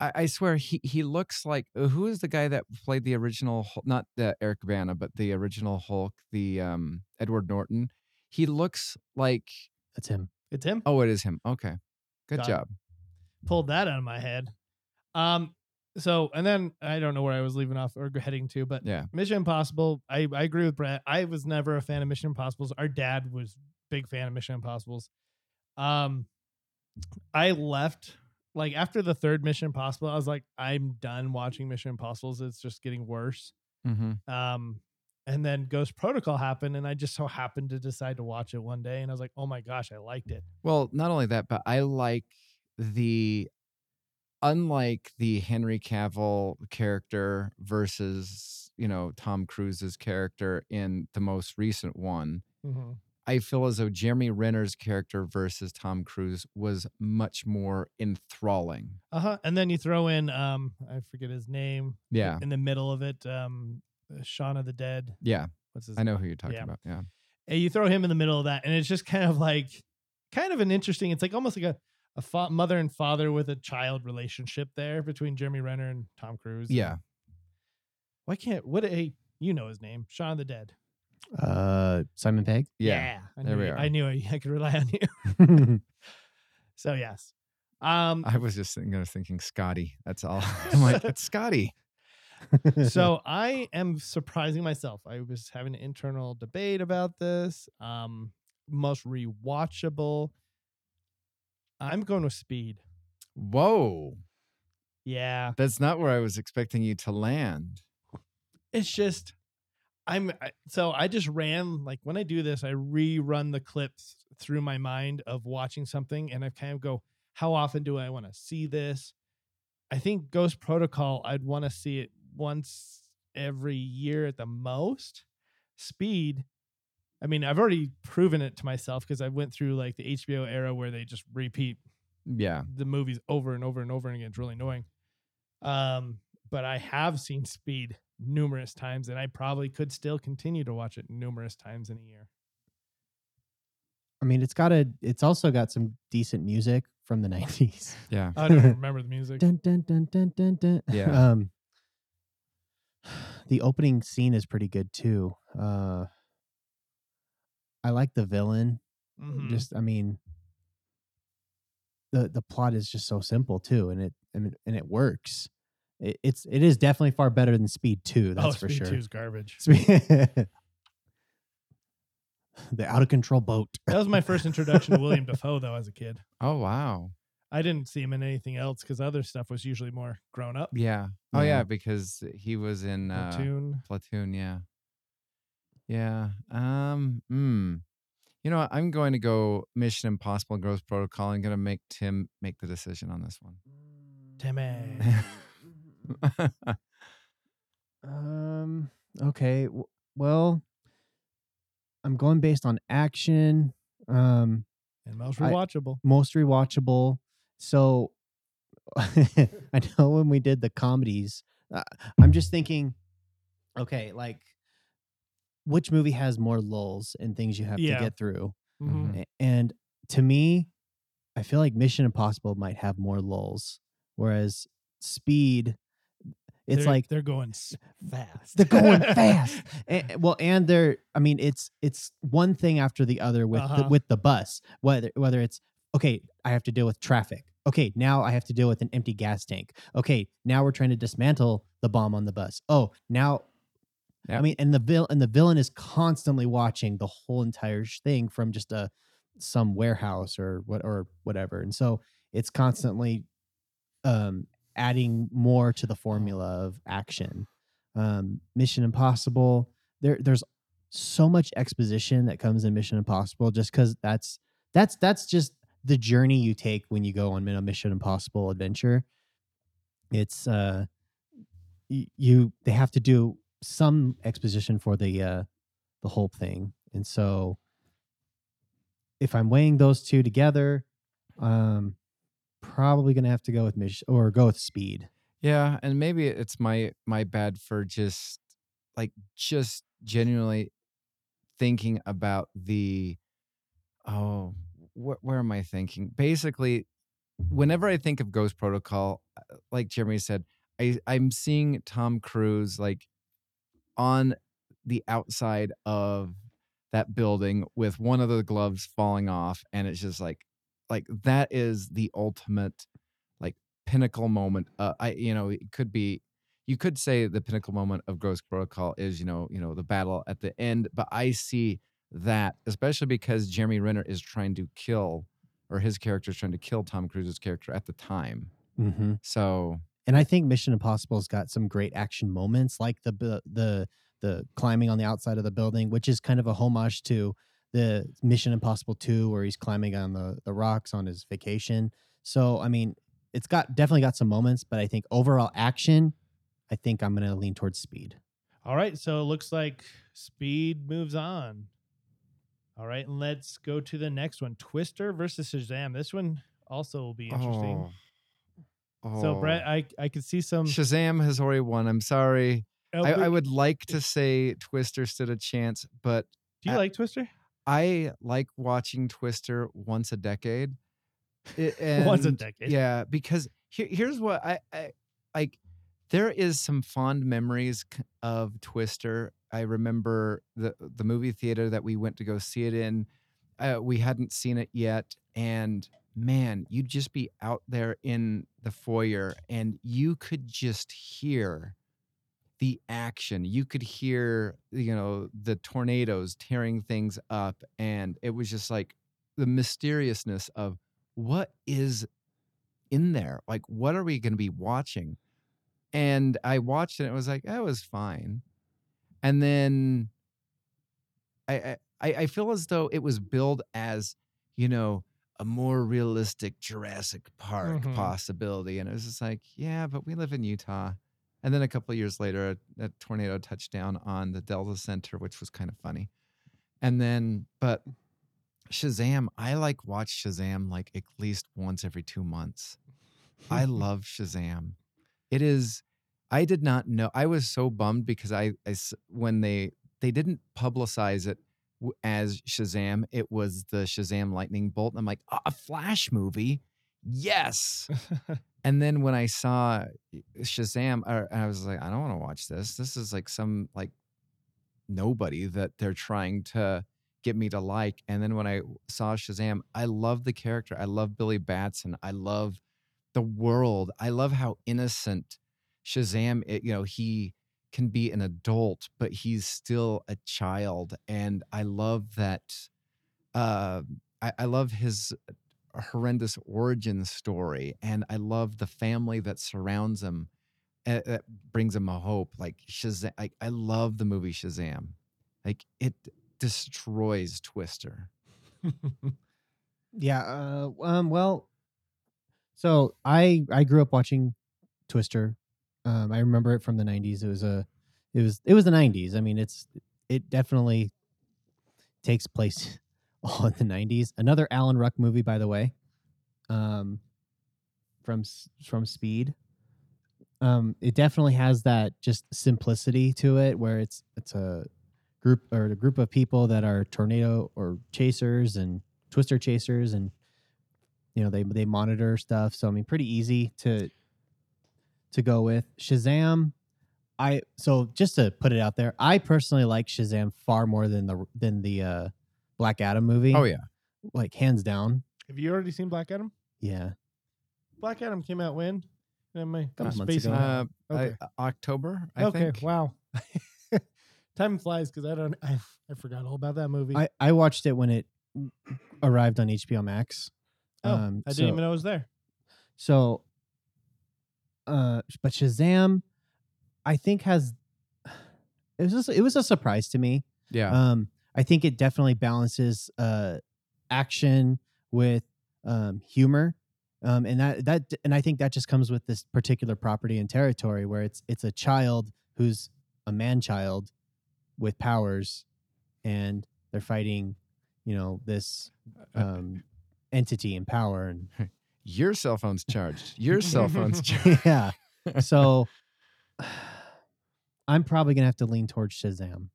I, I swear he he looks like uh, who is the guy that played the original not the Eric Bana but the original Hulk the um Edward Norton. He looks like That's him. It's him. oh it is him. Okay, good Got it. job. Pulled that out of my head. Um. So and then I don't know where I was leaving off or heading to, but Yeah. Mission Impossible. I I agree with Brett. I was never a fan of Mission Impossibles. Our dad was big fan of Mission Impossibles. Um, I left like after the third Mission Impossible, I was like, I'm done watching Mission Impossibles. It's just getting worse. Mm-hmm. Um, and then Ghost Protocol happened, and I just so happened to decide to watch it one day, and I was like, oh my gosh, I liked it. Well, not only that, but I like the unlike the Henry Cavill character versus, you know, Tom Cruise's character in the most recent one. Mm-hmm. I feel as though Jeremy Renner's character versus Tom Cruise was much more enthralling. Uh huh. And then you throw in, um, I forget his name. Yeah. In the middle of it, um, Shaun of the Dead. Yeah. What's his? I know who you're talking Yeah. about. Yeah. And you throw him in the middle of that, and it's just kind of like, kind of an interesting. It's like almost like a a fa- mother and father with a child relationship there between Jeremy Renner and Tom Cruise. Yeah. Why can't what? a you know his name, Shaun of the Dead. Uh, Simon Pegg. Yeah. I there knew we you- are. I knew I, I could rely on you. So yes. Um. I was just thinking, I was thinking Scotty. That's all. I'm like, it's Scotty. so I am surprising myself. I was having an internal debate about this. Um, most rewatchable. I'm going with Speed. Whoa. Yeah, That's not where I was expecting you to land. it's just I'm so I just ran like when I do this, I rerun the clips through my mind of watching something, and I kind of go, how often do I want to see this? I think Ghost Protocol, I'd want to see it once every year at the most. Speed, I mean, I've already proven it to myself because I went through like the HBO era where they just repeat Yeah. the movies over and over and over again. It's really annoying. Um, but I have seen Speed numerous times, and I probably could still continue to watch it numerous times in a year. I mean, it's got a. It's also got some decent music from the nineties. Yeah. I don't even remember the music. dun, dun, dun, dun, dun, dun. Yeah. Um, the opening scene is pretty good too. Uh, I like the villain. Mhm. Just, I mean, the the plot is just so simple too, and it and it, and it works. It, it's it is definitely far better than Speed Two. That's oh, for Speed sure. 2's garbage. The out of control boat. That was my first introduction to William Dafoe, though, as a kid. Oh, wow. I didn't see him in anything else because other stuff was usually more grown up. Yeah. Oh, yeah. Yeah. Because he was in uh, Platoon. Platoon. Yeah. Yeah. Um. Hmm. You know, what? I'm going to go Mission Impossible Ghost Protocol. I'm going to make Tim make the decision on this one. Timmy. Um. Okay. w- Well, I'm going based on action. Um. and most I- rewatchable. Most rewatchable. So, I know when we did the comedies, uh, I'm just thinking, okay, like, which movie has more lulls and things you have Yeah. to get through? Mhm. And to me, I feel like Mission Impossible might have more lulls, whereas Speed, it's They're- like they're going fast. they're going fast. A- well, and they're I mean, it's it's one thing after the other with Uh-huh. with the bus. Whether whether it's okay, I have to deal with traffic. Okay, now I have to deal with an empty gas tank. Okay, now we're trying to dismantle the bomb on the bus. Oh, now I mean, and the vil- and the villain is constantly watching the whole entire thing from just a some warehouse or what or whatever, and so it's constantly um, adding more to the formula of action. Um, Mission Impossible, there there's so much exposition that comes in Mission Impossible just because that's that's that's just the journey you take when you go on a Mission Impossible adventure. It's uh you they have to do some exposition for the uh the whole thing. And so if I'm weighing those two together, um probably gonna have to go with mission or go with speed. Yeah, and maybe it's my my bad for just like just genuinely thinking about the oh wh- where am I thinking? Basically, whenever I think of Ghost Protocol, uh, like Jeremy said, I I'm seeing Tom Cruise like on the outside of that building with one of the gloves falling off and it's just like like that is the ultimate like pinnacle moment uh, i you know it could be you could say the pinnacle moment of ghost protocol is you know you know the battle at the end but i see that especially because jeremy renner is trying to kill or his character is trying to kill Tom Cruise's character at the time. hmm So And I think Mission Impossible's got some great action moments, like the the the climbing on the outside of the building, which is kind of a homage to the Mission Impossible Two, where he's climbing on the the rocks on his vacation. So I mean, it's got definitely got some moments, but I think overall action, I think I'm gonna lean towards Speed. All right, so it looks like Speed moves on. All right, and let's go to the next one: Twister versus Shazam. This one also will be interesting. Oh. So, Oh. Brett, I I could see some. Shazam has already won. I'm sorry. Oh, I, I would like to say Twister stood a chance, but do you I- like Twister? I like watching Twister once a decade. I- Once a decade. Yeah, because here, here's what I, I like. There is some fond memories of Twister. I remember the the movie theater that we went to go see it in. Uh, we hadn't seen it yet, and man, you'd just be out there in the foyer, and you could just hear the action. You could hear, you know, the tornadoes tearing things up. And it was just like the mysteriousness of what is in there? Like, what are we going to be watching? And I watched it and it was like, that was fine. And then I, I, I feel as though it was billed as, you know, a more realistic Jurassic Park Mhm. possibility. And it was just like, yeah, but we live in Utah. And then a couple of years later, a, a tornado touched down on the Delta Center, which was kind of funny. And then, but Shazam, I like watch Shazam like at least once every two months. I love Shazam. It is. I did not know. I was so bummed because I when they they didn't publicize it as Shazam. It was the Shazam lightning bolt. And I'm like, "Ah, a Flash movie, yes. And then when I saw Shazam, or- I was like, I don't want to watch this. This is like some like nobody that they're trying to get me to like. And then when I saw Shazam, I love the character. I love Billy Batson. I love the world. I love how innocent Shazam. It, you know, he can be an adult, but he's still a child, and I love that. Uh, I, I love his horrendous origin story and i love the family that surrounds him that brings him a hope like shazam like, i love the movie shazam like it destroys twister Yeah. Uh, um. Well, so I I grew up watching Twister. Um, I remember it from the '90s. It was a, it was it was the '90s. I mean, it's it definitely takes place all in the '90s. Another Alan Ruck movie, by the way. Um, from from Speed. Um, it definitely has that just simplicity to it, where it's it's a group or a group of people that are tornado or chasers and twister chasers and you know they they monitor stuff so i mean pretty easy to to go with shazam i so just to put it out there i personally like shazam far more than the than the uh black adam movie oh yeah like hands down Have you already seen Black Adam? yeah Black Adam came out when? Am I Couple I'm months spacing ago. uh, Okay. I, october i okay, think wow. Time flies because I don't. I, I forgot all about that movie. i i watched it when it arrived on hbo max oh, um, I didn't so- even know it was there. So, uh, but Shazam, I think has it was just, it was a surprise to me. yeah Um, I think it definitely balances uh action with um humor. Um, and that that and I think that just comes with this particular property and territory where it's it's a child who's a man child with powers, and they're fighting, you know, this um entity in power and your cell phone's charged your cell phone's charged yeah. So I'm probably gonna have to lean towards Shazam.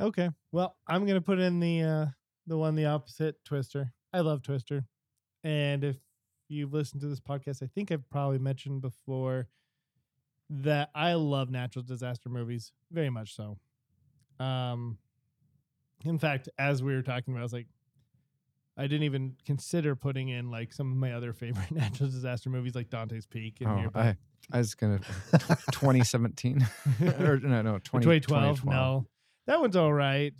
Okay. Well, I'm gonna put in the uh the one the opposite, Twister. I love Twister. And if you've listened to this podcast, I think I've probably mentioned before that I love natural disaster movies, very much so. Um in fact, as we were talking about, I was like, I didn't even consider putting in like some of my other favorite natural disaster movies like Dante's Peak in oh, here. I, I was gonna 2017 or no no 20, 2012, No, that one's all right,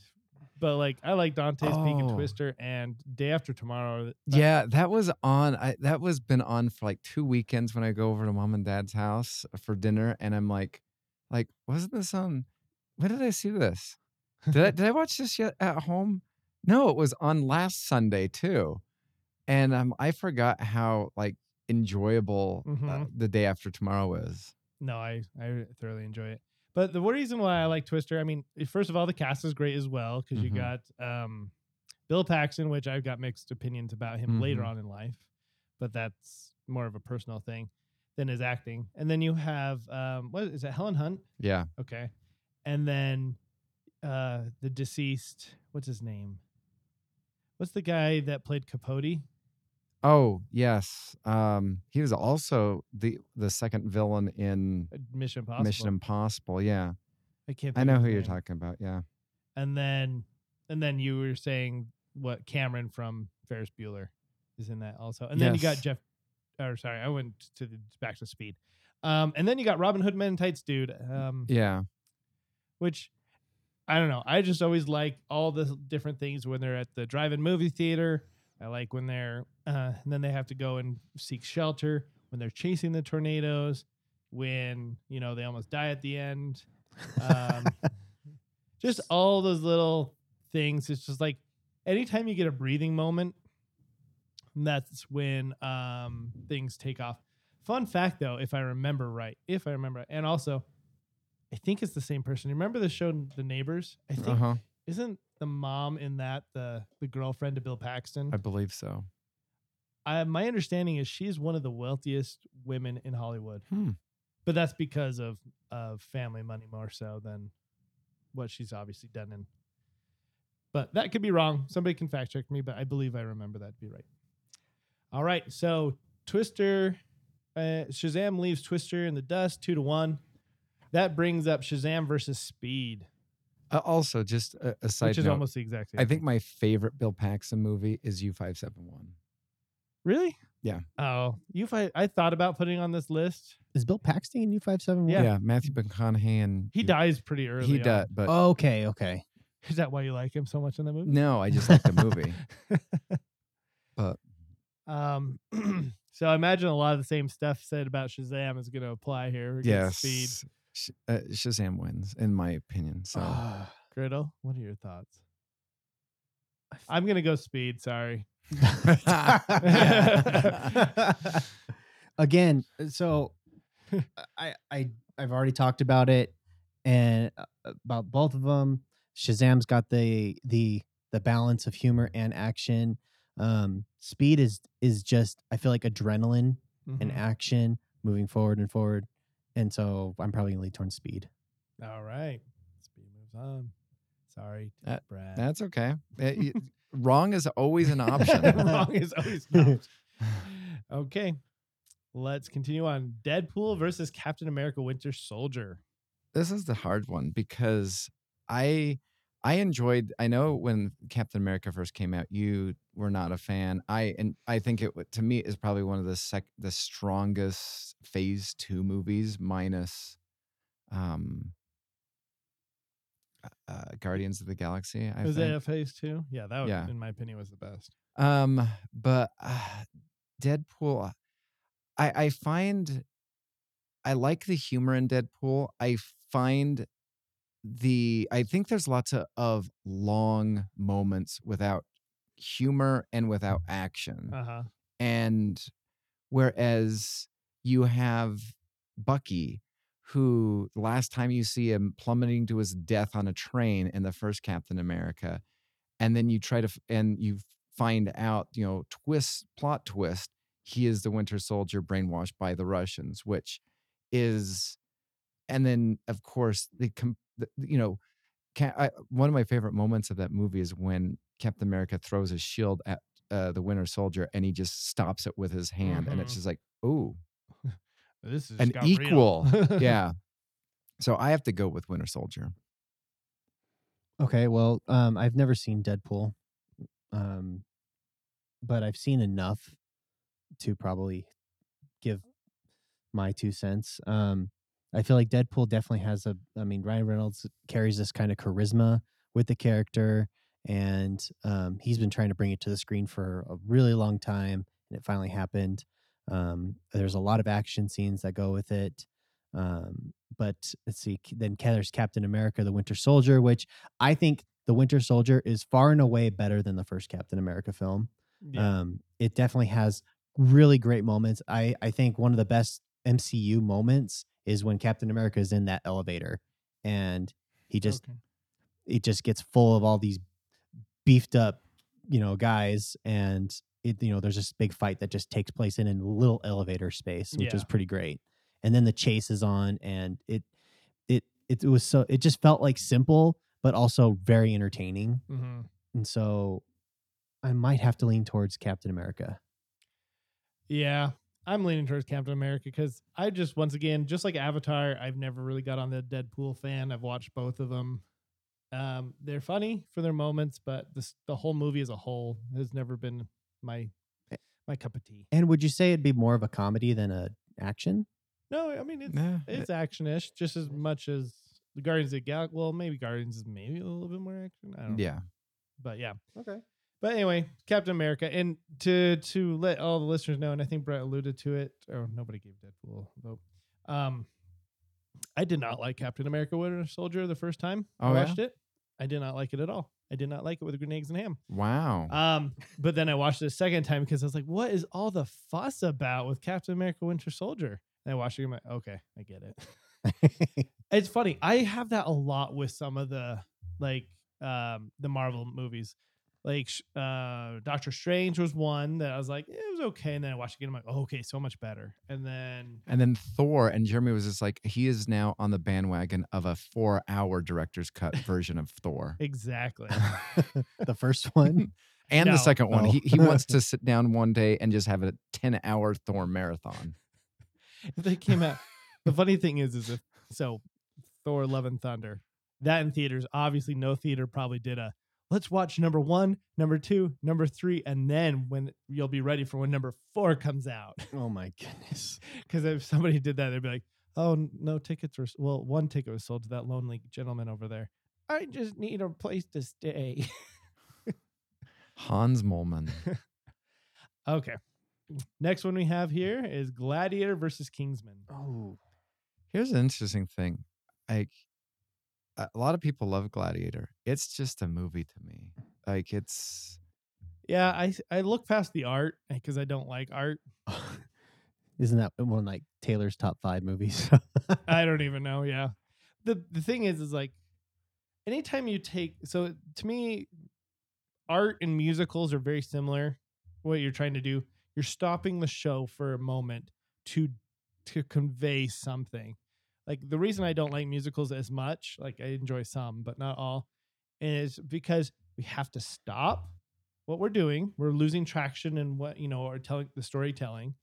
but like I like Dante's Peak and Oh. Twister and Day After Tomorrow. that- Yeah, that was on. I, that was been on for like two weekends when I go over to mom and dad's house for dinner, and I'm like, like, wasn't this on? When did I see this? Did I did I watch this yet at home? No, it was on last Sunday too, and um, I forgot how like enjoyable uh, Mhm. the day after tomorrow is. No, I I thoroughly enjoy it. But the reason why I like Twister, I mean, first of all, the cast is great as well because Mhm. you got um, Bill Paxton, which I've got mixed opinions about him later Mhm. on in life, but that's more of a personal thing than his acting. And then you have um, what is it, Helen Hunt? Yeah, Okay, and then uh, the deceased, what's his name? What's the guy that played Capote? Oh yes, um, he was also the the second villain in Mission Impossible. Mission Impossible. Yeah, I can't. I know who you're name. talking about. Yeah, and then and then you were saying what Cameron from Ferris Bueller is in that also, and then you got Jeff. Or sorry, I went to the back to Speed, um, and then you got Robin Hood Men in Tights, dude. Um, yeah. which I don't know. I just always like all the different things when they're at the drive-in movie theater. I like when they're uh, and then they have to go and seek shelter when they're chasing the tornadoes. When you know they almost die at the end. Um, just all those little things. It's just like anytime you get a breathing moment, that's when um, things take off. Fun fact, though, if I remember right, if I remember, and also, I think it's the same person. Remember the show The Neighbors? I think Uh huh. Isn't the mom in that the the girlfriend to Bill Paxton? I believe so. I, my understanding is she's one of the wealthiest women in Hollywood, Hmm. but that's because of of family money more so than what she's obviously done in. But that could be wrong. Somebody can fact check me, but I believe I remember that to be right. All right, so Twister, uh, Shazam leaves Twister in the dust, two to one. That brings up Shazam versus Speed, Uh, also, just a, a side which is note, almost the exact same. I think my favorite Bill Paxton movie is U five seven one. really, Yeah. Oh, U five. I thought about putting on this list. Is Bill Paxton in U five seven one? seven Yeah. Yeah, Matthew McConaughey and He dies pretty early. He on. does, but Okay, okay. Is that why you like him so much in the movie? no, I just like the movie. But- um, so I imagine a lot of the same stuff said about Shazam is going to apply here. against yes, Speed. Sh- uh, Shazam wins in my opinion. So Ah. Criddle, what are your thoughts? I'm going to go Speed. Sorry. Again, so I I I've already talked about it and uh, about both of them. Shazam's got the the the balance of humor and action. Um, Speed is is just I feel like adrenaline and Mhm. action moving forward and forward, and so I'm probably gonna lead towards Speed. All right. Speed moves on. Sorry, That- Brad. that's okay. Uh, y- wrong is always an option. Wrong is always an option. Okay. Let's continue on. Deadpool versus Captain America Winter Soldier. this is the hard one because I I enjoyed. I know when Captain America first came out, you were not a fan. I and I think it to me is probably one of the sec the strongest Phase Two movies, minus um uh, Guardians of the Galaxy. I was think. that a phase two? Yeah, that was, Yeah. in my opinion, was the best. Um, but uh, Deadpool, I I find I like the humor in Deadpool. I find the I think there's lots of, of long moments without humor and without action. Uh huh. And whereas you have Bucky, who last time you see him plummeting to his death on a train in the first Captain America, and then you try to f- and you find out, you know, twist plot twist, he is the Winter Soldier brainwashed by the Russians, which is, and then of course the, com- the you know, ca I, one of my favorite moments of that movie is when Captain America throws his shield at uh, the Winter Soldier and he just stops it with his hand, and it's Mhm. just like, oh, This is an got equal, yeah. So I have to go with Winter Soldier. Okay, well, um, I've never seen Deadpool, um, but I've seen enough to probably give my two cents. Um, I feel like Deadpool definitely has a. I mean, Ryan Reynolds carries this kind of charisma with the character, and um, he's been trying to bring it to the screen for a really long time, and it finally happened. Um, there's a lot of action scenes that go with it. Um, but let's see, then there's Captain America: The Winter Soldier, which I think The Winter Soldier is far and away better than the first Captain America film. Yeah. Um, it definitely has really great moments. I I think one of the best MCU moments is when Captain America is in that elevator and he just Okay. it just gets full of all these beefed up, you know, guys and it you know there's this big fight that just takes place in a little elevator space, which is Yeah. pretty great. And then the chase is on and it it it, was so it just felt like simple but also very entertaining. Mhm. And so I might have to lean towards Captain America. Yeah, I'm leaning towards Captain America because I just, once again, just like Avatar, I've never really got on the Deadpool fan. I've watched both of them. Um, they're funny for their moments, but this, the whole movie as a whole has never been my my cup of tea. And would you say it'd be more of a comedy than a action? No, I mean it's Yeah, it's action-ish just as much as the Guardians of the Gal. Well, maybe Guardians is maybe a little bit more action. I don't know. yeah. but yeah. Okay. But anyway, Captain America, and to to let all the listeners know, and I think Brett alluded to it, or nobody gave Deadpool a vote. Um, I did not like Captain America: Winter Soldier the first time I Oh, yeah? watched it. I did not like it at all. I did not like it with green eggs and ham. Wow. Um, but then I watched it a second time because I was like, "What is all the fuss about with Captain America: Winter Soldier?" And I watched it. I'm like, "Okay, I get it." it's funny. I have that a lot with some of the like um the Marvel movies. Like uh Doctor Strange was one that I was like, it was okay. And then I watched it again. I'm like, oh, okay, so much better. And then and then Thor and Jeremy was just like he is now on the bandwagon of a four-hour director's cut version of Thor. exactly. the first one. And No. the second one, Oh. he he wants to sit down one day and just have a ten-hour Thor marathon. if they came out. The funny thing is, is if so, Thor: Love and Thunder, that in theaters. Obviously, no theater probably did a. Let's watch number one, number two, number three, and then when you'll be ready for when number four comes out. Oh my goodness. Because if somebody did that, they'd be like, "Oh, no tickets were well, one ticket was sold to that lonely gentleman over there. I just need a place to stay." Hans Moleman. okay. Next one we have here is Gladiator versus Kingsman. Oh. Here's an interesting thing. Like a a lot of people love Gladiator. It's just a movie to me. Like it's Yeah, I I look past the art eh, because I don't like art. Isn't that one like Taylor's top five movies? I don't even know. Yeah. The the thing is, is like anytime you take so to me, art and musicals are very similar. What you're trying to do, you're stopping the show for a moment to to convey something. Like the reason I don't like musicals as much, like I enjoy some, but not all, is because we have to stop what we're doing. We're losing traction in what you know, or telling the storytelling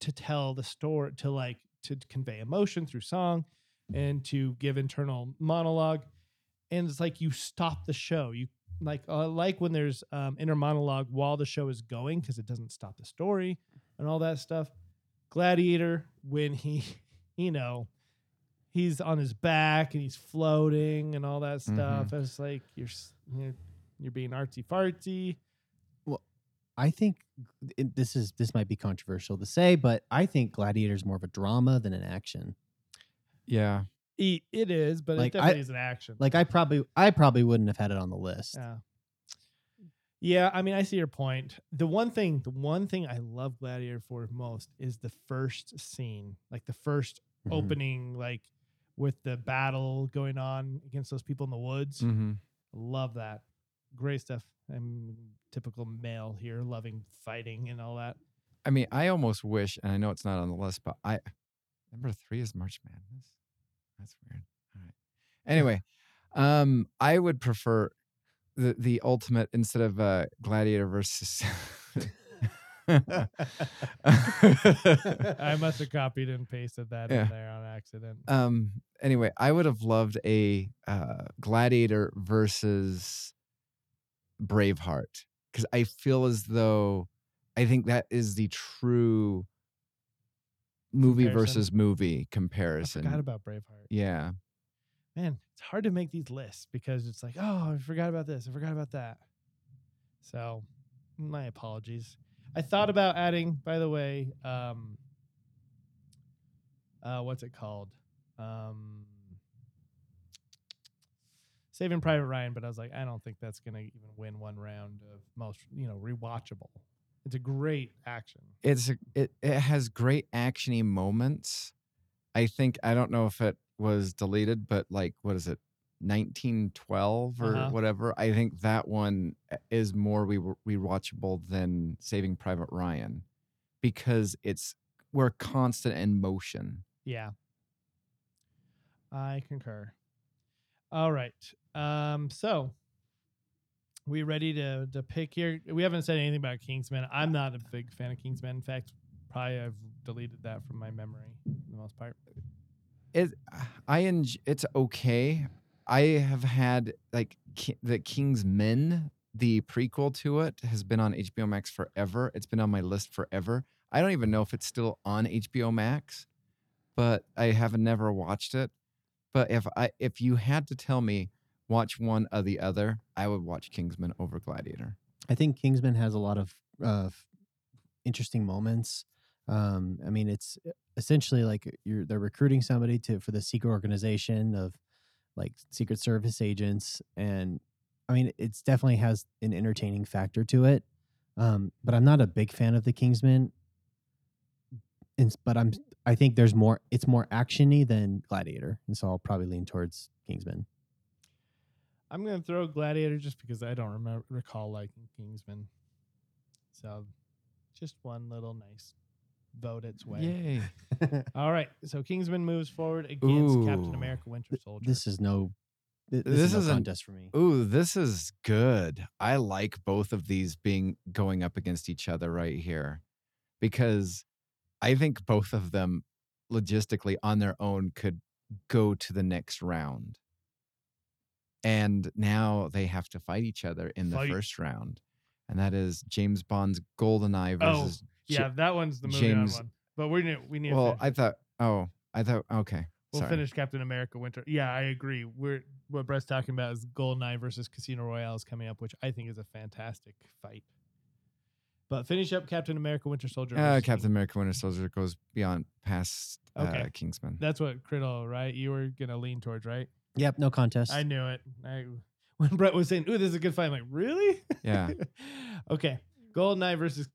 to tell the story to like to convey emotion through song and to give internal monologue. And it's like you stop the show. You like uh, like when there's um inner monologue while the show is going because it doesn't stop the story and all that stuff. Gladiator when he you know he's on his back and he's floating and all that stuff it's like you're you're, you're being artsy fartsy Well, I think it, this is this might be controversial to say, but I think Gladiator is more of a drama than an action. yeah. it, it is but Like, it I- definitely is an action Like I probably I probably wouldn't have had it on the list. Yeah. Yeah, I mean, I see your point. The one thing, the one thing I love Gladiator for most is the first scene, like the 1st Mhm. opening, like with the battle going on against those people in the woods. hmm Love that. Great stuff. I'm typical male here, loving fighting and all that. I mean, I almost wish, and I know it's not on the list, but I number three is March Madness. That's weird. All right. Anyway, um, I would prefer the the ultimate instead of uh, Gladiator versus. I must have copied and pasted that Yeah. in there on accident. um. Anyway, I would have loved a uh, Gladiator versus Braveheart because I feel as though I think that is the true movie Comparison. versus movie I comparison. forgot about Braveheart. Yeah. man, it's hard to make these lists because it's like, oh, I forgot about this, I forgot about that. So, my apologies. I thought about adding, by the way, um, uh, what's it called? Um, Saving Private Ryan, but I was like, I don't think that's gonna even win one round of most, you know, rewatchable. It's a great action. It's a, it it has great actiony moments. I think I don't know if it was deleted, but like what is it, 1912 or Uh-huh. whatever? I think that one uh, is more re- rewatchable than Saving Private Ryan because it's we're constant in motion. Yeah. I concur. All right. Um, so we ready to to pick here? We haven't said anything about Kingsman. I'm not a big fan of Kingsman. In fact, probably I've deleted that from my memory for the most part. It I enj- it's okay. I have had like Ki- the King's Man, the prequel to it, has been on HBO Max forever. It's been on my list forever. I don't even know if it's still on HBO Max, but I have never watched it. But if I if you had to tell me watch one or the other, I would watch Kingsman over Gladiator. I think Kingsman has a lot of uh, interesting moments. Um, I mean, it's essentially like you're they're recruiting somebody to for the secret organization of like Secret Service agents, and I mean, it's definitely has an entertaining factor to it. Um, but I'm not a big fan of the Kingsman. And, but I'm I think there's more. It's more actiony than Gladiator, and so I'll probably lean towards Kingsman. I'm gonna throw Gladiator just because I don't remember recall liking Kingsman. So just one little nice vote its way. Yay! All right. So Kingsman moves forward against Captain America Winter Soldier. This is no. This, This is no isn't- contest for me. Ooh, this is good. I like both of these being going up against each other right here because I think both of them logistically on their own could go to the next round. And now they have to fight each other in the Fight. first round. And that is James Bond's Goldeneye Oh, versus yeah, that one's the movie James- one. But we need we need to Well, finish. I thought oh, I thought okay. we'll sorry. finish Captain America Winter. Yeah, I agree. We're what Brett's talking about is Goldeneye versus Casino Royale is coming up, which I think is a fantastic fight. But finish up Captain America Winter Soldier. Uh, versus Captain King- America Winter Soldier goes beyond past uh, Okay. Kingsman. That's what Criddle, right? You were gonna lean towards, right? Yep, no contest. I knew it. I when Brett was saying, "Ooh, this is a good fight," I'm like, "Really?" Yeah. okay, Goldeneye versus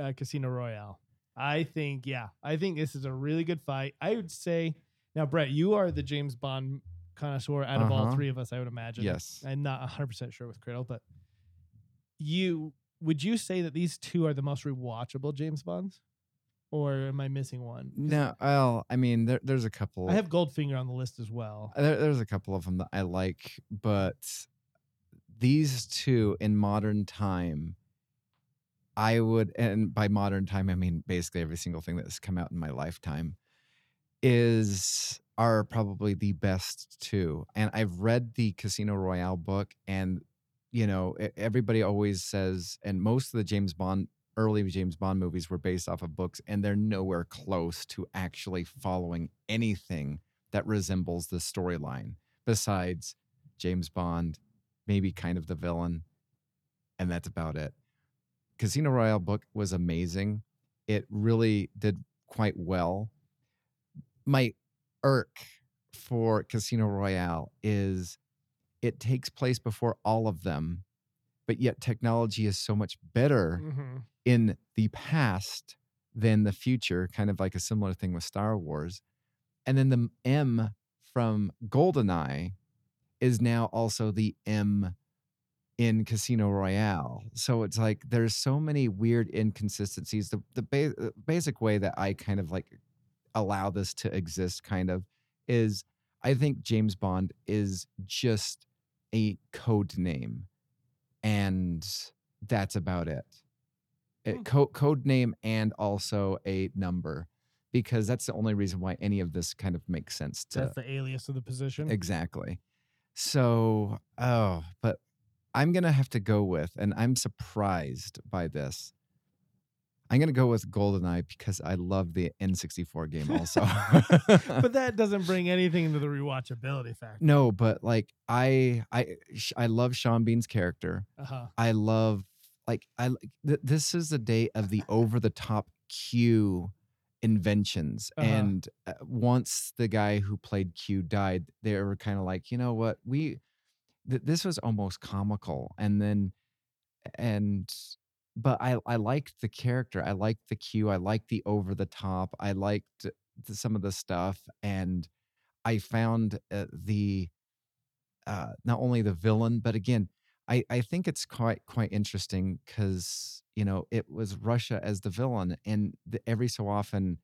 uh, Casino Royale. I think, yeah, I think this is a really good fight. I would say now, Brett, you are the James Bond connoisseur out of all Uh-huh. three of us. I would imagine. Yes. I'm not 100 percent sure with Criddle, but you would you say that these two are the most rewatchable James Bonds, or am I missing one? No, well, I mean, there, there's a couple. I have Goldfinger on the list as well. there, there's a couple of them that I like, but these two in modern time, I would, and by modern time, I mean basically every single thing that's come out in my lifetime, is are probably the best two. And I've read the Casino Royale book, and you know, everybody always says, and most of the James Bond early James Bond movies were based off of books, and they're nowhere close to actually following anything that resembles the storyline besides James Bond, maybe kind of the villain, and that's about it. Casino Royale book was amazing. It really did quite well. My irk for Casino Royale is it takes place before all of them, but yet technology is so much better Mm-hmm. in the past than the future, kind of like a similar thing with Star Wars. And then the M from GoldenEye is now also the M in Casino Royale. So it's like there's so many weird inconsistencies. The the ba- uh, basic way that I kind of like allow this to exist kind of is I think James Bond is just a code name and that's about it. It, Hmm. co- code name and also a number because that's the only reason why any of this kind of makes sense to That's the alias of the position. Exactly. So, oh, but I'm going to have to go with, and I'm surprised by this. I'm gonna go with GoldenEye because I love the N64 game also. but that doesn't bring anything to the rewatchability factor. no, but like I I I love Sean Bean's character. Uh huh. I love like I th- this is the day of the over the top Q inventions Uh-huh. and uh, once the guy who played Q died they were kind of like you know what we th- this was almost comical and then and but I I liked the character I liked the Q. I liked the over the top I liked the, some of the stuff and I found uh, the uh, not only the villain, but again, I, I think it's quite quite interesting because you know it was Russia as the villain, and the, every so often,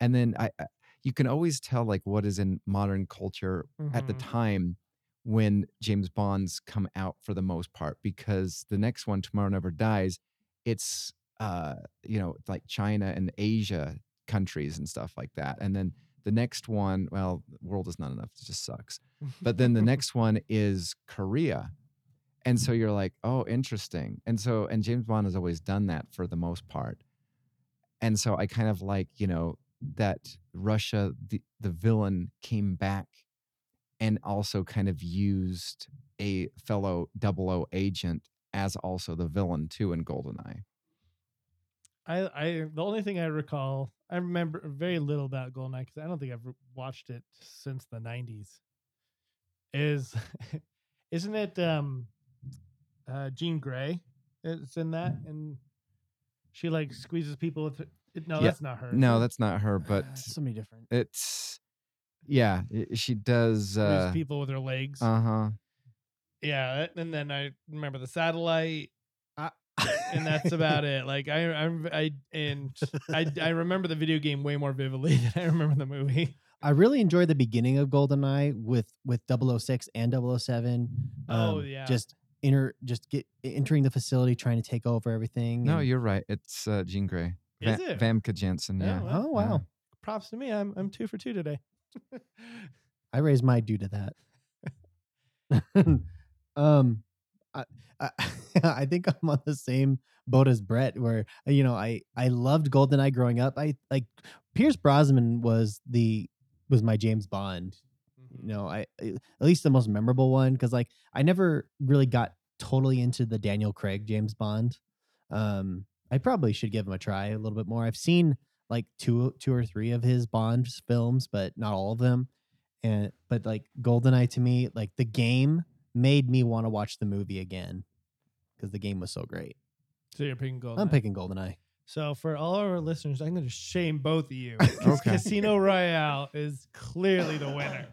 and then I, I you can always tell like what is in modern culture at the Mhm. time when James Bonds come out for the most part because the next one Tomorrow Never Dies, it's uh you know like China and Asia countries and stuff like that, and then the next one, well, the world is not enough; it just sucks but then the next one is Korea. And so you're like, oh, interesting. And so, and James Bond has always done that for the most part. And so I kind of like, you know, that Russia, the, the villain, came back and also kind of used a fellow double O agent as also the villain too in GoldenEye. I, I the only thing I recall, I remember very little about Goldeneye because I don't think I've watched it since the '90s. Is isn't it um uh Jean Grey? It's in that, and she like squeezes people with. Her, no, Yeah. that's not her. No, that's not her, but Uh, somebody different. it's, yeah, i- she does. Uh people with her legs. Uh huh. yeah, and then I remember the satellite, I- and that's about it. Like I, I'm, I, and I, I remember the video game way more vividly than I remember the movie. I really enjoyed the beginning of GoldenEye with with 006 and 007. Oh, um, yeah. Just enter just get entering the facility trying to take over everything. No, and- you're right. It's uh, Jean Grey. Is it? Famke Janssen, Yeah, yeah. Oh wow. Props to me. I'm, I'm two for two today. I raised my due to that. um, I, I I think I'm on the same boat as Brett, where you know I I loved GoldenEye growing up. I like Pierce Brosnan was the was my James Bond. You know, I I- at least the most memorable one because like I never really got totally into the Daniel Craig James Bond. Um, I probably should give him a try a little bit more. I've seen like two two or three of his Bond films, but not all of them and but like goldeneye to me like the game made me want to watch the movie again because the game was so great So you're picking gold. i'm picking goldeneye So for all our listeners, I'm going to shame both of you. Okay. Casino Royale is clearly the winner.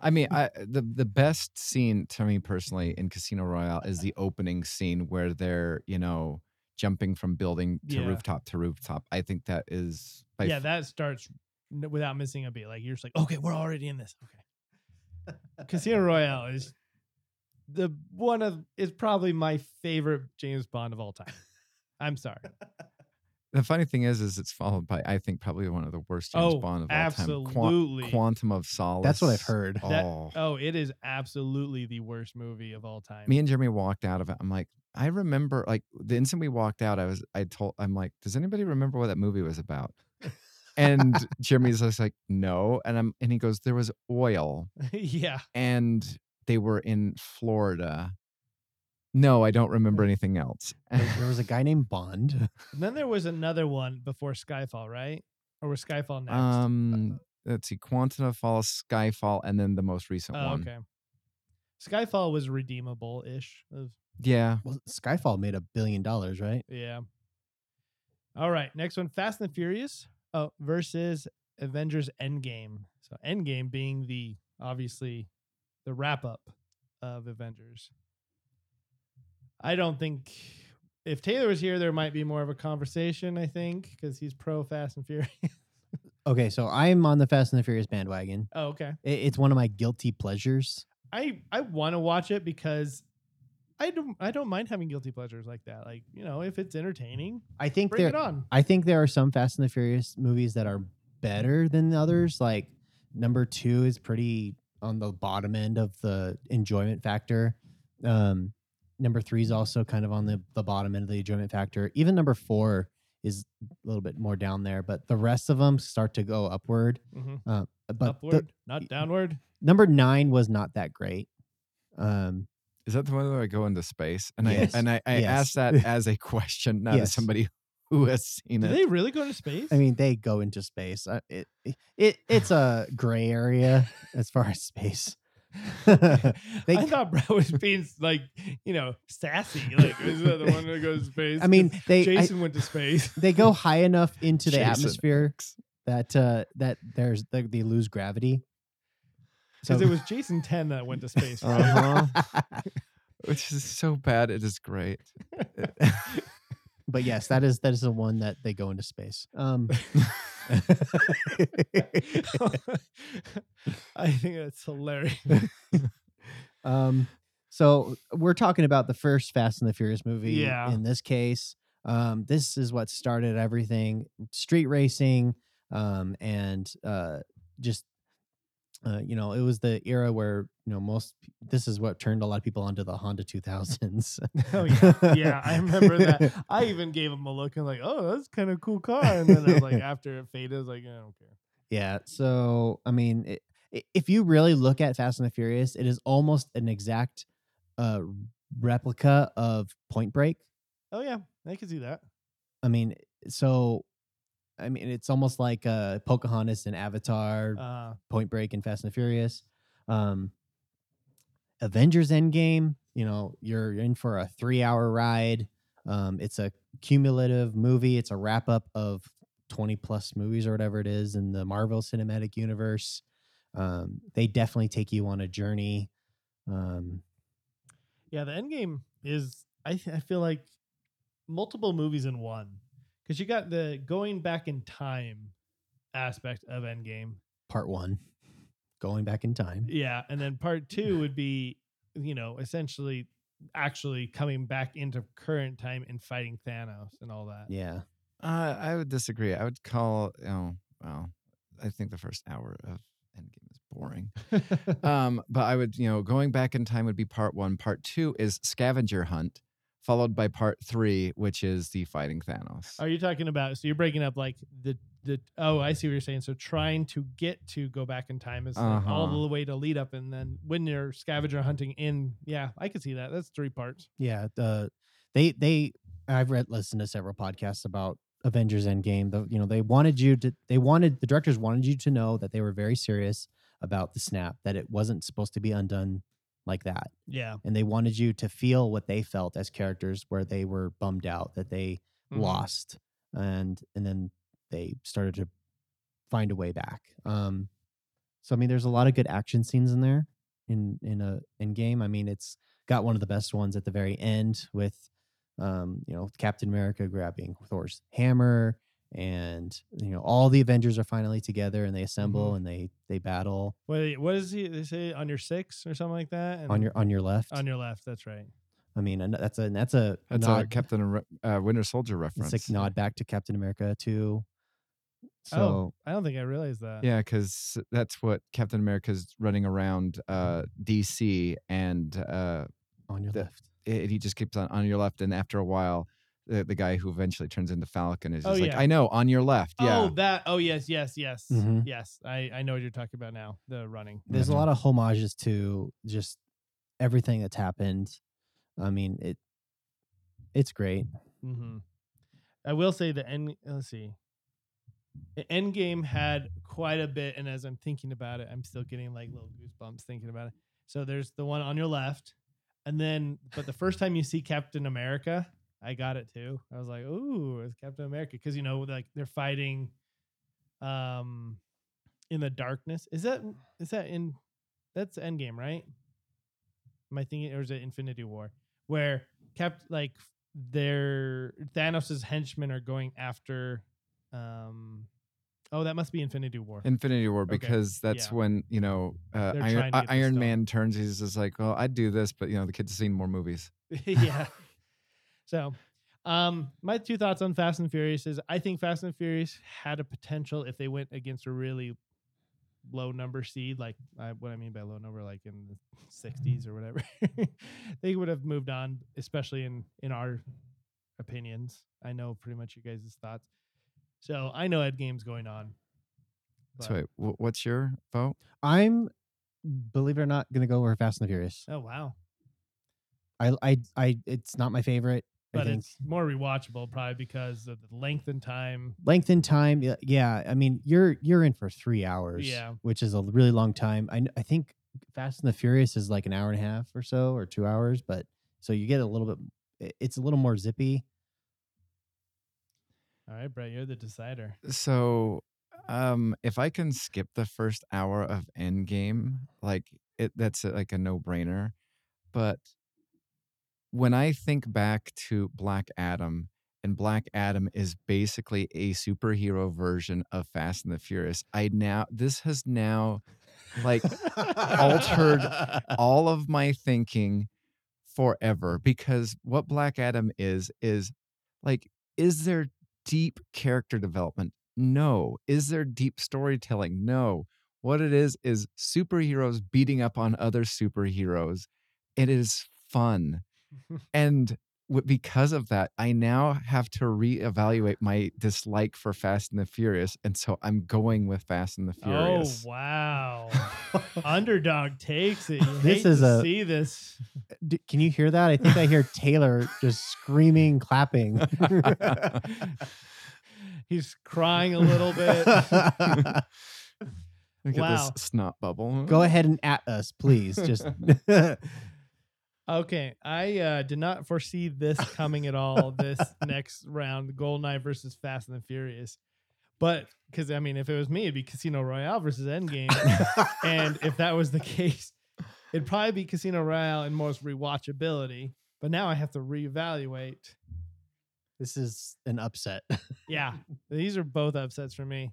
I mean, I the the best scene to me personally in Casino Royale is the opening scene where they're you know jumping from building to Yeah. rooftop to rooftop. I think that is by yeah, f- that starts without missing a beat. Like you're just like, okay, we're already in this. Okay. Casino Royale is the one of is probably my favorite James Bond of all time. I'm sorry. the funny thing is, is it's followed by I think probably one of the worst James Oh, Bond of all time. Qua- absolutely. Quantum of Solace. That's what I've heard. That- Oh. Oh, it is absolutely the worst movie of all time. me and Jeremy walked out of it. I'm like, I remember like the instant we walked out, I was I told I'm like, does anybody remember what that movie was about? And Jeremy's just like, no. And I'm and he goes, there was oil yeah. and they were in Florida. No, I don't remember anything else. there, there was a guy named bond And then there was another one before Skyfall, right? Or was Skyfall next? um, let's see, Quantum of Solace, Skyfall, and then the most recent oh, one. okay. Skyfall was redeemable ish. Yeah, well skyfall made a billion dollars right Yeah. All right. Next one Fast and Furious oh, versus Avengers Endgame. So, Endgame being the obviously the wrap up of Avengers. I don't think if Taylor was here, there might be more of a conversation, I think, because he's pro Fast and Furious. okay so i'm on the fast and the furious bandwagon oh, okay. It's one of my guilty pleasures I I want to watch it because I don't I don't mind having guilty pleasures like that. Like you know, if it's entertaining, i think bring there it on. I think there are some Fast and the Furious movies that are better than others. Like number two is pretty on the bottom end of the enjoyment factor. Um, number three is also kind of on the, the bottom end of the enjoyment factor. Even number four is a little bit more down there, but the rest of them start to go upward. Mhm. Uh, but the- Upward, not downward. number nine was not that great. Um, Is that the one where I go into space? And Yes. I and I, I Yes. asked that as a question, not as somebody who has seen it. Do it. they really go into space? I mean, they go into space. Uh, It, it, it it's a gray area as far as space. they, I thought Brad was being like, you know, sassy. Like, is that the one that goes to space? I mean, they I- Jason went to space. they go high enough into the Jason atmosphere that uh, that there's they, they lose gravity. Because it was Jason 10 that went to space, right? Uh-huh. Which is so bad. It is great. but yes, that is that is the one that they go into space. Um, I think that's hilarious. um, so we're talking about the first Fast and the Furious movie. Yeah. In this case, um, this is what started everything: street racing, um, and uh, just uh, you know, it was the era where you know most. This is what turned a lot of people onto the Honda 2000s. Oh yeah, yeah, I remember that. I even gave him a look and like, oh, that's kind of cool car. And then I was like, after it faded, I was like, I don't care. Yeah. So, I mean, it, if you really look at Fast and the Furious, it is almost an exact uh, replica of Point Break. Oh yeah, I can see that. I mean, so, I mean, it's almost like uh, Pocahontas and Avatar, Uh, Point Break, and Fast and the Furious. Um, Avengers Endgame, you know, you're in for a three hour ride. Um, it's a cumulative movie, it's a wrap up of 20 plus movies or whatever it is in the Marvel Cinematic Universe. Um, they definitely take you on a journey. Um, yeah, the end game is. I th- I feel like multiple movies in one because you got the going back in time aspect of Endgame. part one, going back in time. Yeah, and then part two would be, you know, essentially actually coming back into current time and fighting Thanos and all that. Yeah. Uh, I would disagree. I would call, you know, well, I think the first hour of Endgame is boring. um, but I would, you know, going back in time would be part one. Part two is scavenger hunt, followed by part three, which is the fighting Thanos. Are you talking about? So you're breaking up like the the. Oh, I see what you're saying. So trying to get to go back in time is all Uh-huh. the way to lead up, and then when you're scavenger hunting in, yeah, I can see that. That's three parts. Yeah, the they they I've read listened to several podcasts about Avengers Endgame. The you know they wanted you to they wanted the directors wanted you to know that they were very serious about the snap that it wasn't supposed to be undone like that, Yeah, and they wanted you to feel what they felt as characters, where they were bummed out that they Mhm. lost, and and then they started to find a way back. Um, so I mean, there's a lot of good action scenes in there in in a Endgame. I mean, it's got one of the best ones at the very end with, um, you know, Captain America grabbing Thor's hammer, and you know all the Avengers are finally together and they assemble Mhm. and they they battle What what is he? They say on your six or something like that. And on your on your left. on your left. That's right. I mean, that's a that's a That's a. Captain uh, Winter Soldier reference. it's like nod back to Captain America too. So Oh, I don't think I realized that. Yeah, because that's what Captain America's running around uh, DC, and uh, on your the- left. it, he just keeps on on your left, and after a while, the, the guy who eventually turns into Falcon is Oh, just like, yeah. I know, on your left. Yeah, Oh, that. Oh, yes, yes, yes, Mhm. yes. I I know what you're talking about now. The running. There's Mhm. a lot of homages to just everything that's happened. I mean, it it's great. hmm I will say the end. Let's see. The end game had quite a bit, and as I'm thinking about it, I'm still getting like little goosebumps thinking about it. So there's the one on your left, and then but the first time you see Captain America, I got it too. I was like, "Ooh, it's Captain America," because you know, like they're fighting, um, in the darkness. Is that is that in? That's Endgame, right? Am I thinking, or is it Infinity War, where Cap like their Thanos's henchmen are going after? um Oh, that must be Infinity War. Infinity War Okay, because that's yeah. when you know uh, Iron, uh, Iron. Man turns. He's just like, well, I'd do this, but you know, the kid's have seen more movies. yeah. So, um, my two thoughts on Fast and Furious is I think Fast and Furious had a potential if they went against a really low number seed, like I, what I mean by low number, like in the 60s or whatever. they would have moved on, especially in in our opinions. I know pretty much you guys' thoughts. So I know Endgame's going on. So but- wait, wh- what's your vote? I'm, believe it or not, gonna go over Fast and the Furious. oh wow. I, I, I. It's not my favorite. I But think it's more rewatchable probably because of the length and time. length and time. Yeah, yeah. I mean, you're you're in for three hours. Yeah. which is a really long time. I I think Fast and the Furious is like an hour and a half or so, or two hours. But so you get a little bit. It's a little more zippy. All right, Brett, you're the decider. So, um, if I can skip the first hour of Endgame, like it, that's a, like a no-brainer. But when I think back to Black Adam, and Black Adam is basically a superhero version of Fast and the Furious, I now this has now like altered all of my thinking forever because what Black Adam is is like is there deep character development? No. Is there deep storytelling? No. What it is is superheroes beating up on other superheroes. It is fun. And w- because of that, I now have to reevaluate my dislike for Fast and the Furious. And so I'm going with Fast and the oh, Furious. Oh wow. Underdog takes it. You This hate is to a- see this. Uh, d- can you hear that? I think I hear Taylor just screaming, clapping. He's crying a little bit. Look Wow. at this snot bubble. Go ahead and at us, please. Just Okay, I uh, did not foresee this coming at all. This next round, Goldeneye versus Fast and the Furious, but because I mean, if it was me, it'd be Casino Royale versus Endgame, and if that was the case, it'd probably be Casino Royale and most rewatchability. But now I have to reevaluate. this is an upset. Yeah, these are both upsets for me.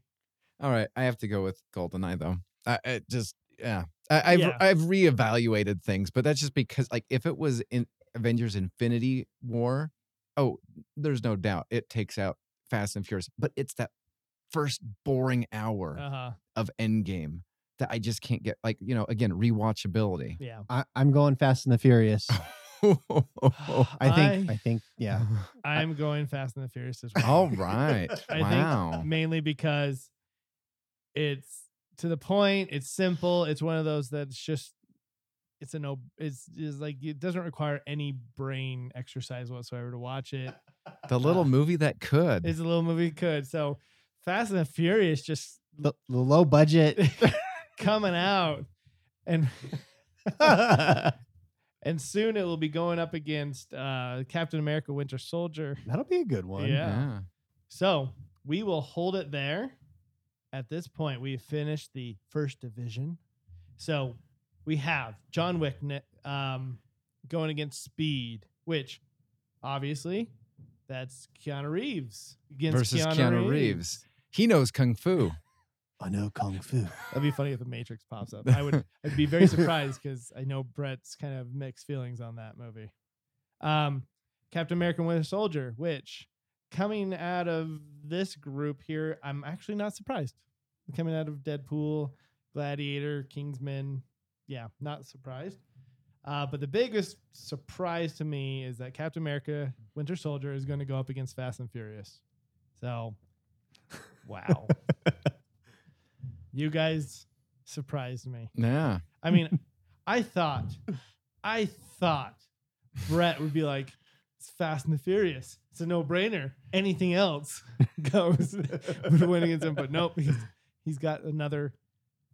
All right, I have to go with Goldeneye though. I, I just yeah, I, I've Yeah. I've reevaluated things, but that's just because like if it was in Avengers Infinity War, oh, there's no doubt it takes out Fast and Furious, but it's that first boring hour Uh huh. of Endgame that I just can't get. Like you know, again, rewatchability. Yeah. I, I'm going Fast and the Furious. I think. I, think. Yeah. I'm going Fast and the Furious as well. All right. I wow. think mainly because it's to the point. It's simple. It's one of those that's just it's a no. It's is like it doesn't require any brain exercise whatsoever to watch it. the little movie that could. It's a little movie could so Fast and the Furious just The, the low budget. coming out and and soon it will be going up against uh Captain America Winter Soldier. That'll be a good one. Yeah. yeah. So we will hold it there. At this point, we have finished the first division. So we have John Wick um, going against Speed, which obviously that's Keanu Reeves against Versus Keanu Reeves. He knows kung fu. I know kung fu. That'd be funny if the Matrix pops up. I would. I'd be very surprised because I know Brett's kind of mixed feelings on that movie. Um, Captain America: Winter Soldier, which coming out of this group here, I'm actually not surprised. Coming out of Deadpool, Gladiator, Kingsman, yeah, not surprised. Uh, but the biggest surprise to me is that Captain America: Winter Soldier is going to go up against Fast and Furious. So, wow, you guys surprised me. Yeah. I mean, I thought, I thought Brett would be like, it's Fast and the Furious. It's a no brainer. Anything else goes would win against him, but nope. He's, he's got another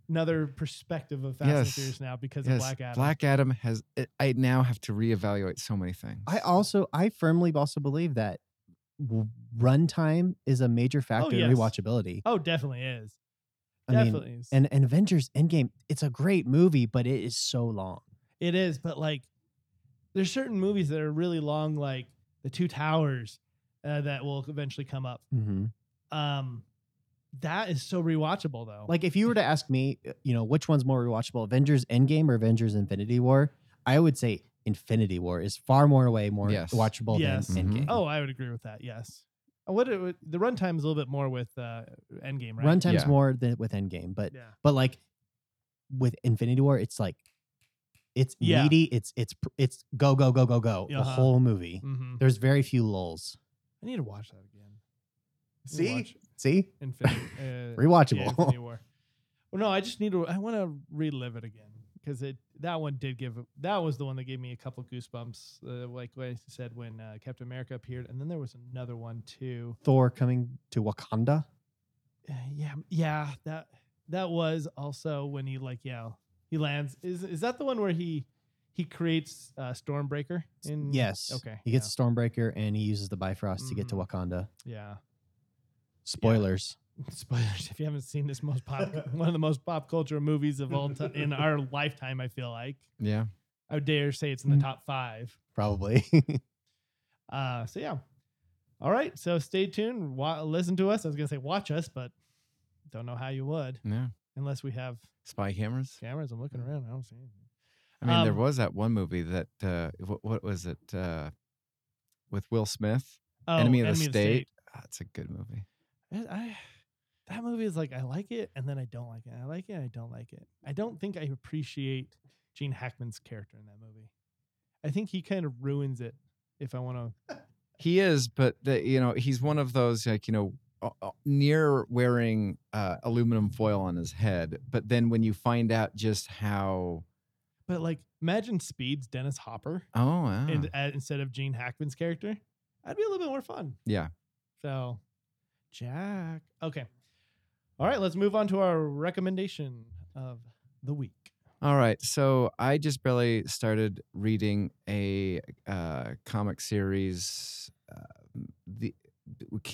another perspective of Fast and Furious now because Yes. of Black Adam. Black Adam has. It, I now have to reevaluate so many things. I also, I firmly also believe that runtime is a major oh, factor in yes. rewatchability. oh, definitely is. I mean, is. And, and Avengers Endgame, it's a great movie, but it is so long. It is, but like, there's certain movies that are really long, like The Two Towers, uh, that will eventually come up. Mm-hmm. Um, that is so rewatchable though. Like if you were to ask me, uh, you know, which one's more rewatchable, Avengers Endgame or Avengers Infinity War? I would say Infinity War is far more way more Yes. watchable Yes. than Mhm. Endgame. oh, I would agree with that. Yes. Uh, What it, the runtime is a little bit more with uh, Endgame, right? runtime's Yeah. more than with Endgame, but Yeah. but like with Infinity War, it's like It's Yeah. meaty. It's it's it's go go go go go the Uh-huh. whole movie. Mm-hmm. There's very few lulls. I need to watch that again. I need to See, see, Infinity, uh, Rewatchable. yeah, Infinity War. Well, no, I just need to. I want to relive it again because it that one did give. That was the one that gave me a couple goosebumps. Uh, like I said when uh, Captain America appeared, and then there was another one too. Thor coming to Wakanda. Uh, yeah, yeah, that that was also when he like yeah he lands. Is is that the one where he he creates uh, Stormbreaker? In yes. Okay. He gets Stormbreaker and he uses the Bifrost to get to Mhm. Wakanda. yeah. Spoilers. Spoilers if you haven't seen this most pop one of the most pop culture movies of all time in our lifetime. I feel like Yeah. I would dare say it's in the Mm. top five. Probably. Uh, so yeah. All right. So stay tuned. Wa- listen to us. I was gonna say watch us, but don't know how you would Yeah. Unless we have Spy cameras. cameras. I'm looking around. I don't see anything. I mean, there Um, was that one movie that uh, what, what was it uh, with Will Smith? Oh, Enemy of the State. That's a good movie. I, I- that movie is like I like it and then I don't like it. I like it. I don't like it. I don't think I appreciate Gene Hackman's character in that movie. I think he kind of ruins it. If I want to, He is, but the, you know, he's one of those like you know near wearing uh, aluminum foil on his head. But then when you find out just how but like imagine Speed's Dennis Hopper oh wow. and uh, instead of Gene Hackman's character, that'd be a little bit more fun. yeah So, Jack. Okay. All right, let's move on to our recommendation of the week. All right, so I just barely started reading a uh, comic series. Uh, the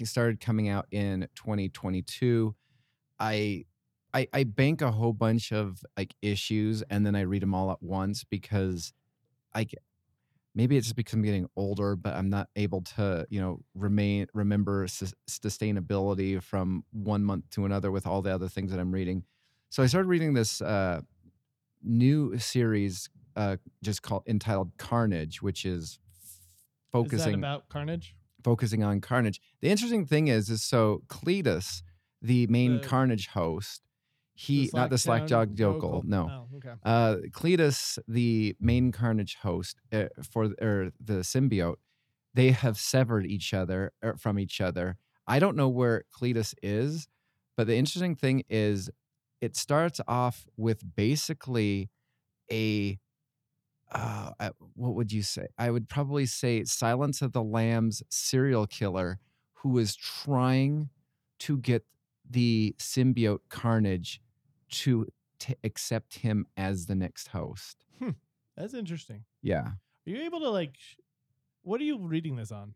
started coming out in 2022. I, I I bank a whole bunch of like issues and then I read them all at once because I maybe it's just because I'm getting older, but I'm not able to you know remain remember sus- sustainability from one month to another with all the other things that I'm reading. So I started reading this. Uh, new series uh just called entitled Carnage, which is Is that focusing about Carnage? Focusing on Carnage. The interesting thing is is so Cletus, the main The- Carnage host, he not the Slack-Jawed Yokel, no. Oh, okay. Uh Cletus, the main Carnage host uh, for or the symbiote, they have severed each other er, from each other. I don't know where Cletus is, but the interesting thing is it starts off with basically a uh, what would you say? I would probably say Silence of the Lambs serial killer who is trying to get the symbiote Carnage to t- accept him as the next host. That's interesting. Yeah, Are you able to like? Sh- what are you reading this on?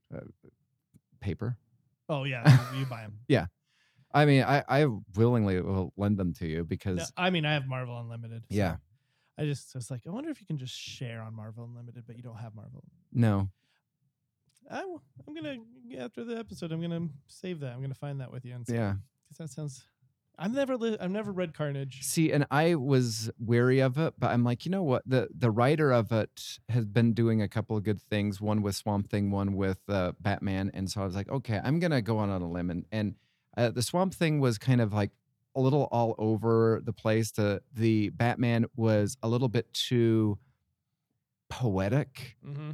paper. Oh yeah, you buy them. Yeah. I mean, I, I willingly will lend them to you because No, I mean, I have Marvel Unlimited. so Yeah. I just was like, I wonder if you can just share on Marvel Unlimited, but you don't have Marvel. no, I, I, am gonna after the episode, I'm gonna save that. I'm gonna find that with you and see. yeah. because that sounds. I've never li- I've never read Carnage. See, and I was wary of it, but I'm like, you know what? The the writer of it has been doing a couple of good things. One with Swamp Thing, one with uh, Batman, and so I was like, okay, I'm gonna go on on a limb. And and uh, the Swamp Thing was kind of like a little all over the place. The the Batman was a little bit too poetic. Mm-hmm.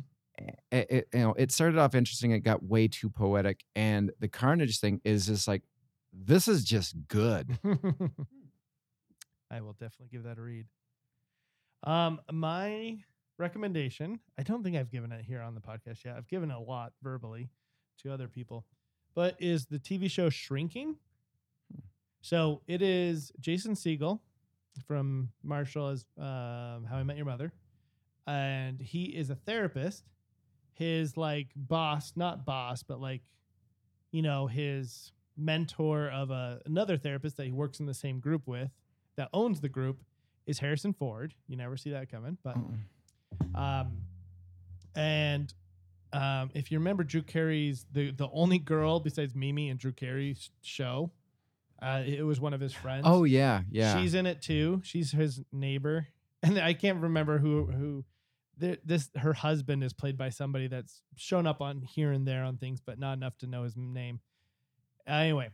It, it- you know, it started off interesting. It got way too poetic, and the Carnage thing is just like, this is just good. I will definitely give that a read. Um, my recommendation, I don't think I've given it here on the podcast yet. I've given it a lot verbally to other people, but is the TV show Shrinking. So it is Jason Segel from Marshall as um, How I Met Your Mother, and he is a therapist. His like boss, not boss, but like you know his mentor of a, another therapist that he works in the same group with that owns the group is Harrison Ford. You never see that coming, but um, and um, if you remember Drew Carey's the the only girl besides Mimi in Drew Carey's show, uh, it was one of his friends. Oh yeah, yeah. she's in it too. She's his neighbor, and I can't remember who who. th- This her husband is played by somebody that's shown up on here and there on things, but not enough to know his name. Anyway,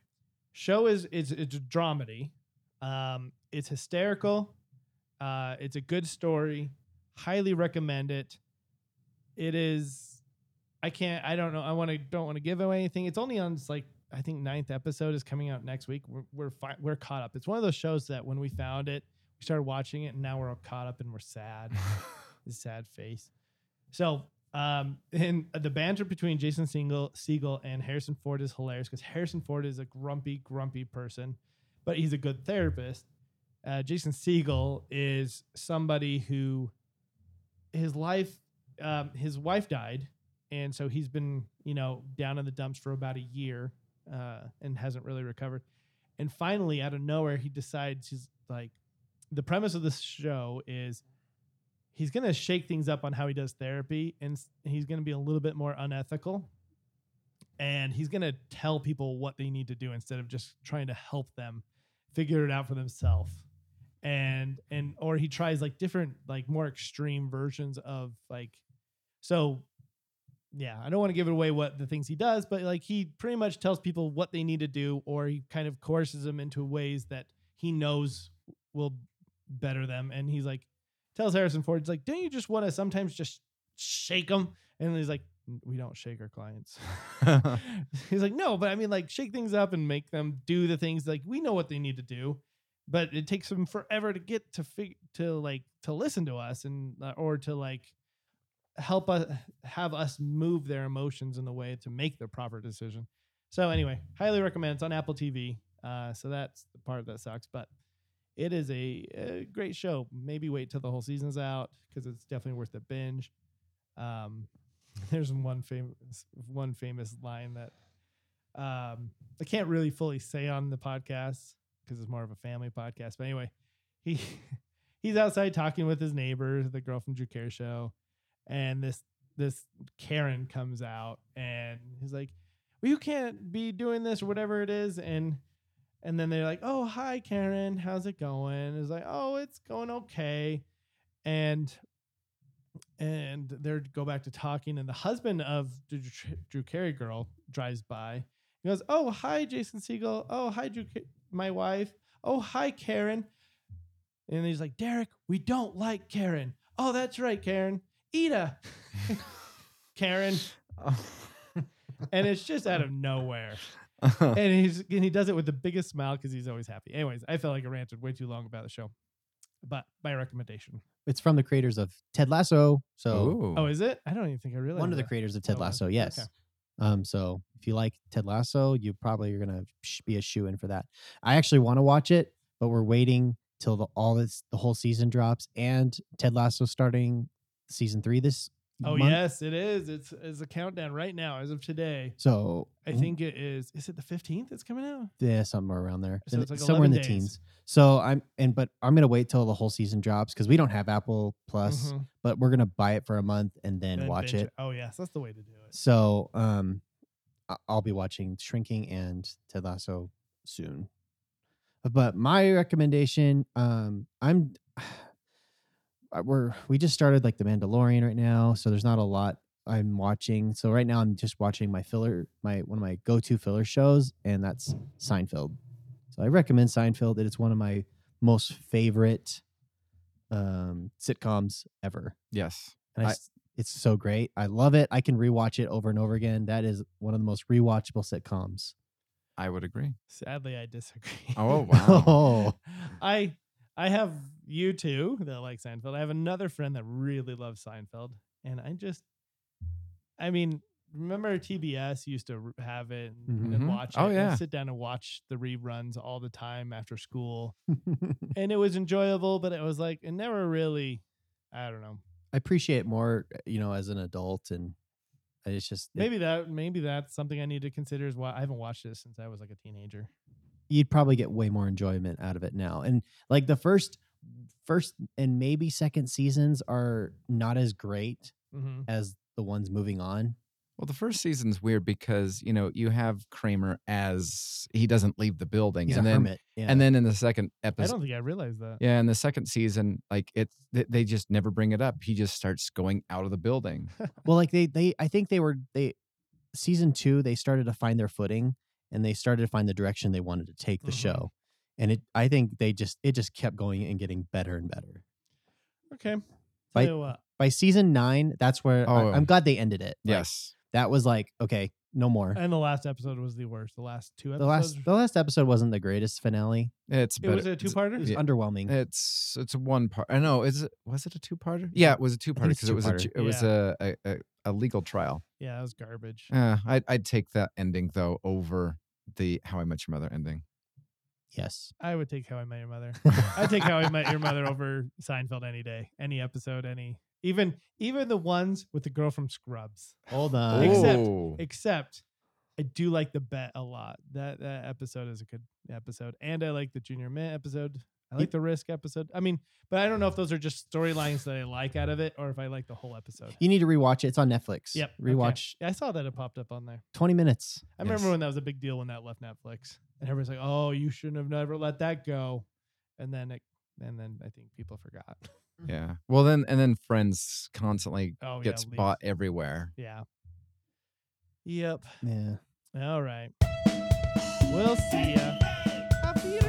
show is it's it's a dramedy. Um, it's hysterical. Uh, it's a good story. highly recommend it. It is. I can't. I don't know. I want to. Don't want to give away anything. It's only on it's like I think ninth episode is coming out next week. We're we're fi- we're caught up. It's one of those shows that when we found it, we started watching it, and now we're all caught up and we're sad. His sad face. So, um, and the banter between Jason Single, Segel and Harrison Ford is hilarious because Harrison Ford is a grumpy, grumpy person, but he's a good therapist. Uh, Jason Segel is somebody who his life, um, his wife died, and so he's been, you know, down in the dumps for about a year uh, and hasn't really recovered. And finally, out of nowhere, he decides he's like, the premise of this show is he's going to shake things up on how he does therapy and he's going to be a little bit more unethical and he's going to tell people what they need to do instead of just trying to help them figure it out for themselves and and or he tries like different like more extreme versions of like so yeah i don't want to give it away what the things he does but like he pretty much tells people what they need to do or he kind of coerces them into ways that he knows will better them and he's like tells harrison ford he's like don't you just want to sometimes just shake them and he's like we don't shake our clients. He's like no but i mean like shake things up and make them do the things like we know what they need to do but it takes them forever to get to fig- to like to listen to us and uh, or to like help us have us move their emotions in the way to make the proper decision. So anyway highly recommend. It's on apple tv uh, so that's the part that sucks but it is a, a great show. Maybe wait till the whole season's out because it's definitely worth the binge. Um, there's one famous one famous line that um, I can't really fully say on the podcast because it's more of a family podcast. But anyway, he he's outside talking with his neighbor, the girl from Drew Carey Show, and this this Karen comes out and he's like, "Well, you can't be doing this or whatever it is," and and then they're like, "Oh, hi, Karen, how's it going?" It's like, "Oh, it's going okay," and and they go back to talking, and the husband of the Drew, Carey girl drives by. He goes, "Oh, hi, Jason Segel. Oh, hi, Drew, my wife. Oh, hi, Karen." And he's like, "Derek, we don't like Karen." Oh, that's right, Karen. Ida, Karen, and it's just out of nowhere. and he's and he does it with the biggest smile because he's always happy. Anyways, I felt like I ranted way too long about the show, but my recommendation. It's from the creators of Ted Lasso. So Ooh. Oh, is it? I don't even think I realized. one of the that. creators of Ted Oh, wow. Lasso. Yes. Okay. Um, so if you like Ted Lasso, you probably are gonna be a shoe in for that. I actually want to watch it, but we're waiting till the all this the whole season drops and Ted Lasso starting season three this. Oh month. yes, it is. It's it's a countdown right now as of today. So I think it is. Is it the fifteenth? It's coming out. yeah, somewhere around there, So it's like somewhere in the days. teens. So I'm and but I'm gonna wait till the whole season drops because we don't have Apple Plus, Mhm. but we're gonna buy it for a month and then Then watch it. Oh yes, that's the way to do it. So um, I'll be watching Shrinking and Ted Lasso soon. But my recommendation, um, I'm we're we just started like the Mandalorian right now, so there's not a lot I'm watching. So right now I'm just watching my filler, my one of my go-to filler shows, and that's Seinfeld. So I recommend Seinfeld. It is one of my most favorite um sitcoms ever. yes. And I I- s it's so great. I love it. I can rewatch it over and over again. That is one of the most rewatchable sitcoms. I would agree. Sadly, I disagree. Oh, wow. Oh, I I have you two that like Seinfeld. I have another friend that really loves Seinfeld, and I just, I mean, remember TBS used to have it and, and Mhm. watch it. Oh, and yeah. sit down and watch the reruns all the time after school, and it was enjoyable, but it was like it never really. I don't know. I appreciate it more, you know, as an adult, and it's just it- Maybe that maybe that's something I need to consider as well. I haven't watched this since I was like a teenager. You'd probably get way more enjoyment out of it now. And like the first, first and maybe second seasons are not as great Mm-hmm. as the ones moving on. Well, the first season's weird because you know you have Kramer as he doesn't leave the building, He's and a then hermit. Yeah. and then in the second episode, I don't think I realized that. yeah, in the second season, like it's they, they just never bring it up. He just starts going out of the building. well, like they they I think they were they season two they started to find their footing and they started to find the direction they wanted to take the Mhm. show, and it I think they just it just kept going and getting better and better. Okay. By- what, By season nine, that's where Oh. I, am glad they ended it. Like, Yes. that was like okay, no more. and the last episode was the worst. The last two The episodes. last the last episode wasn't the greatest finale. It's it was better- a two-parter. It was Yeah. underwhelming. It's it's a one part. I know. Is it was it a two parter? Yeah, it was a two parter because it was a two-parter. it was a, a, a a legal trial. Yeah, that was garbage. Uh, I'd I'd take that ending though over the How I Met Your Mother ending. yes. I would take How I Met Your Mother. I take How I Met Your Mother over Seinfeld any day, any episode, any even even the ones with the girl from Scrubs. Hold on. Except- Oh. Except I do like the bet a lot. That that episode is a good episode, and I like the Junior Mint episode. I like the Risk episode. I mean, but I don't know if those are just storylines that I like out of it, or if I like the whole episode. You need to rewatch it. It's on Netflix. Yep. okay. Rewatch Yeah, I saw that it popped up on there. 20 minutes. I remember when that was a big deal when that left Netflix, and everybody's like, "Oh, you shouldn't have never let that go," and then it, and then I think people forgot. Mm-hmm. Yeah. Well, then and then Friends constantly Oh, gets bought everywhere. Yeah. Yep. Yeah. All right. We'll see ya. Happy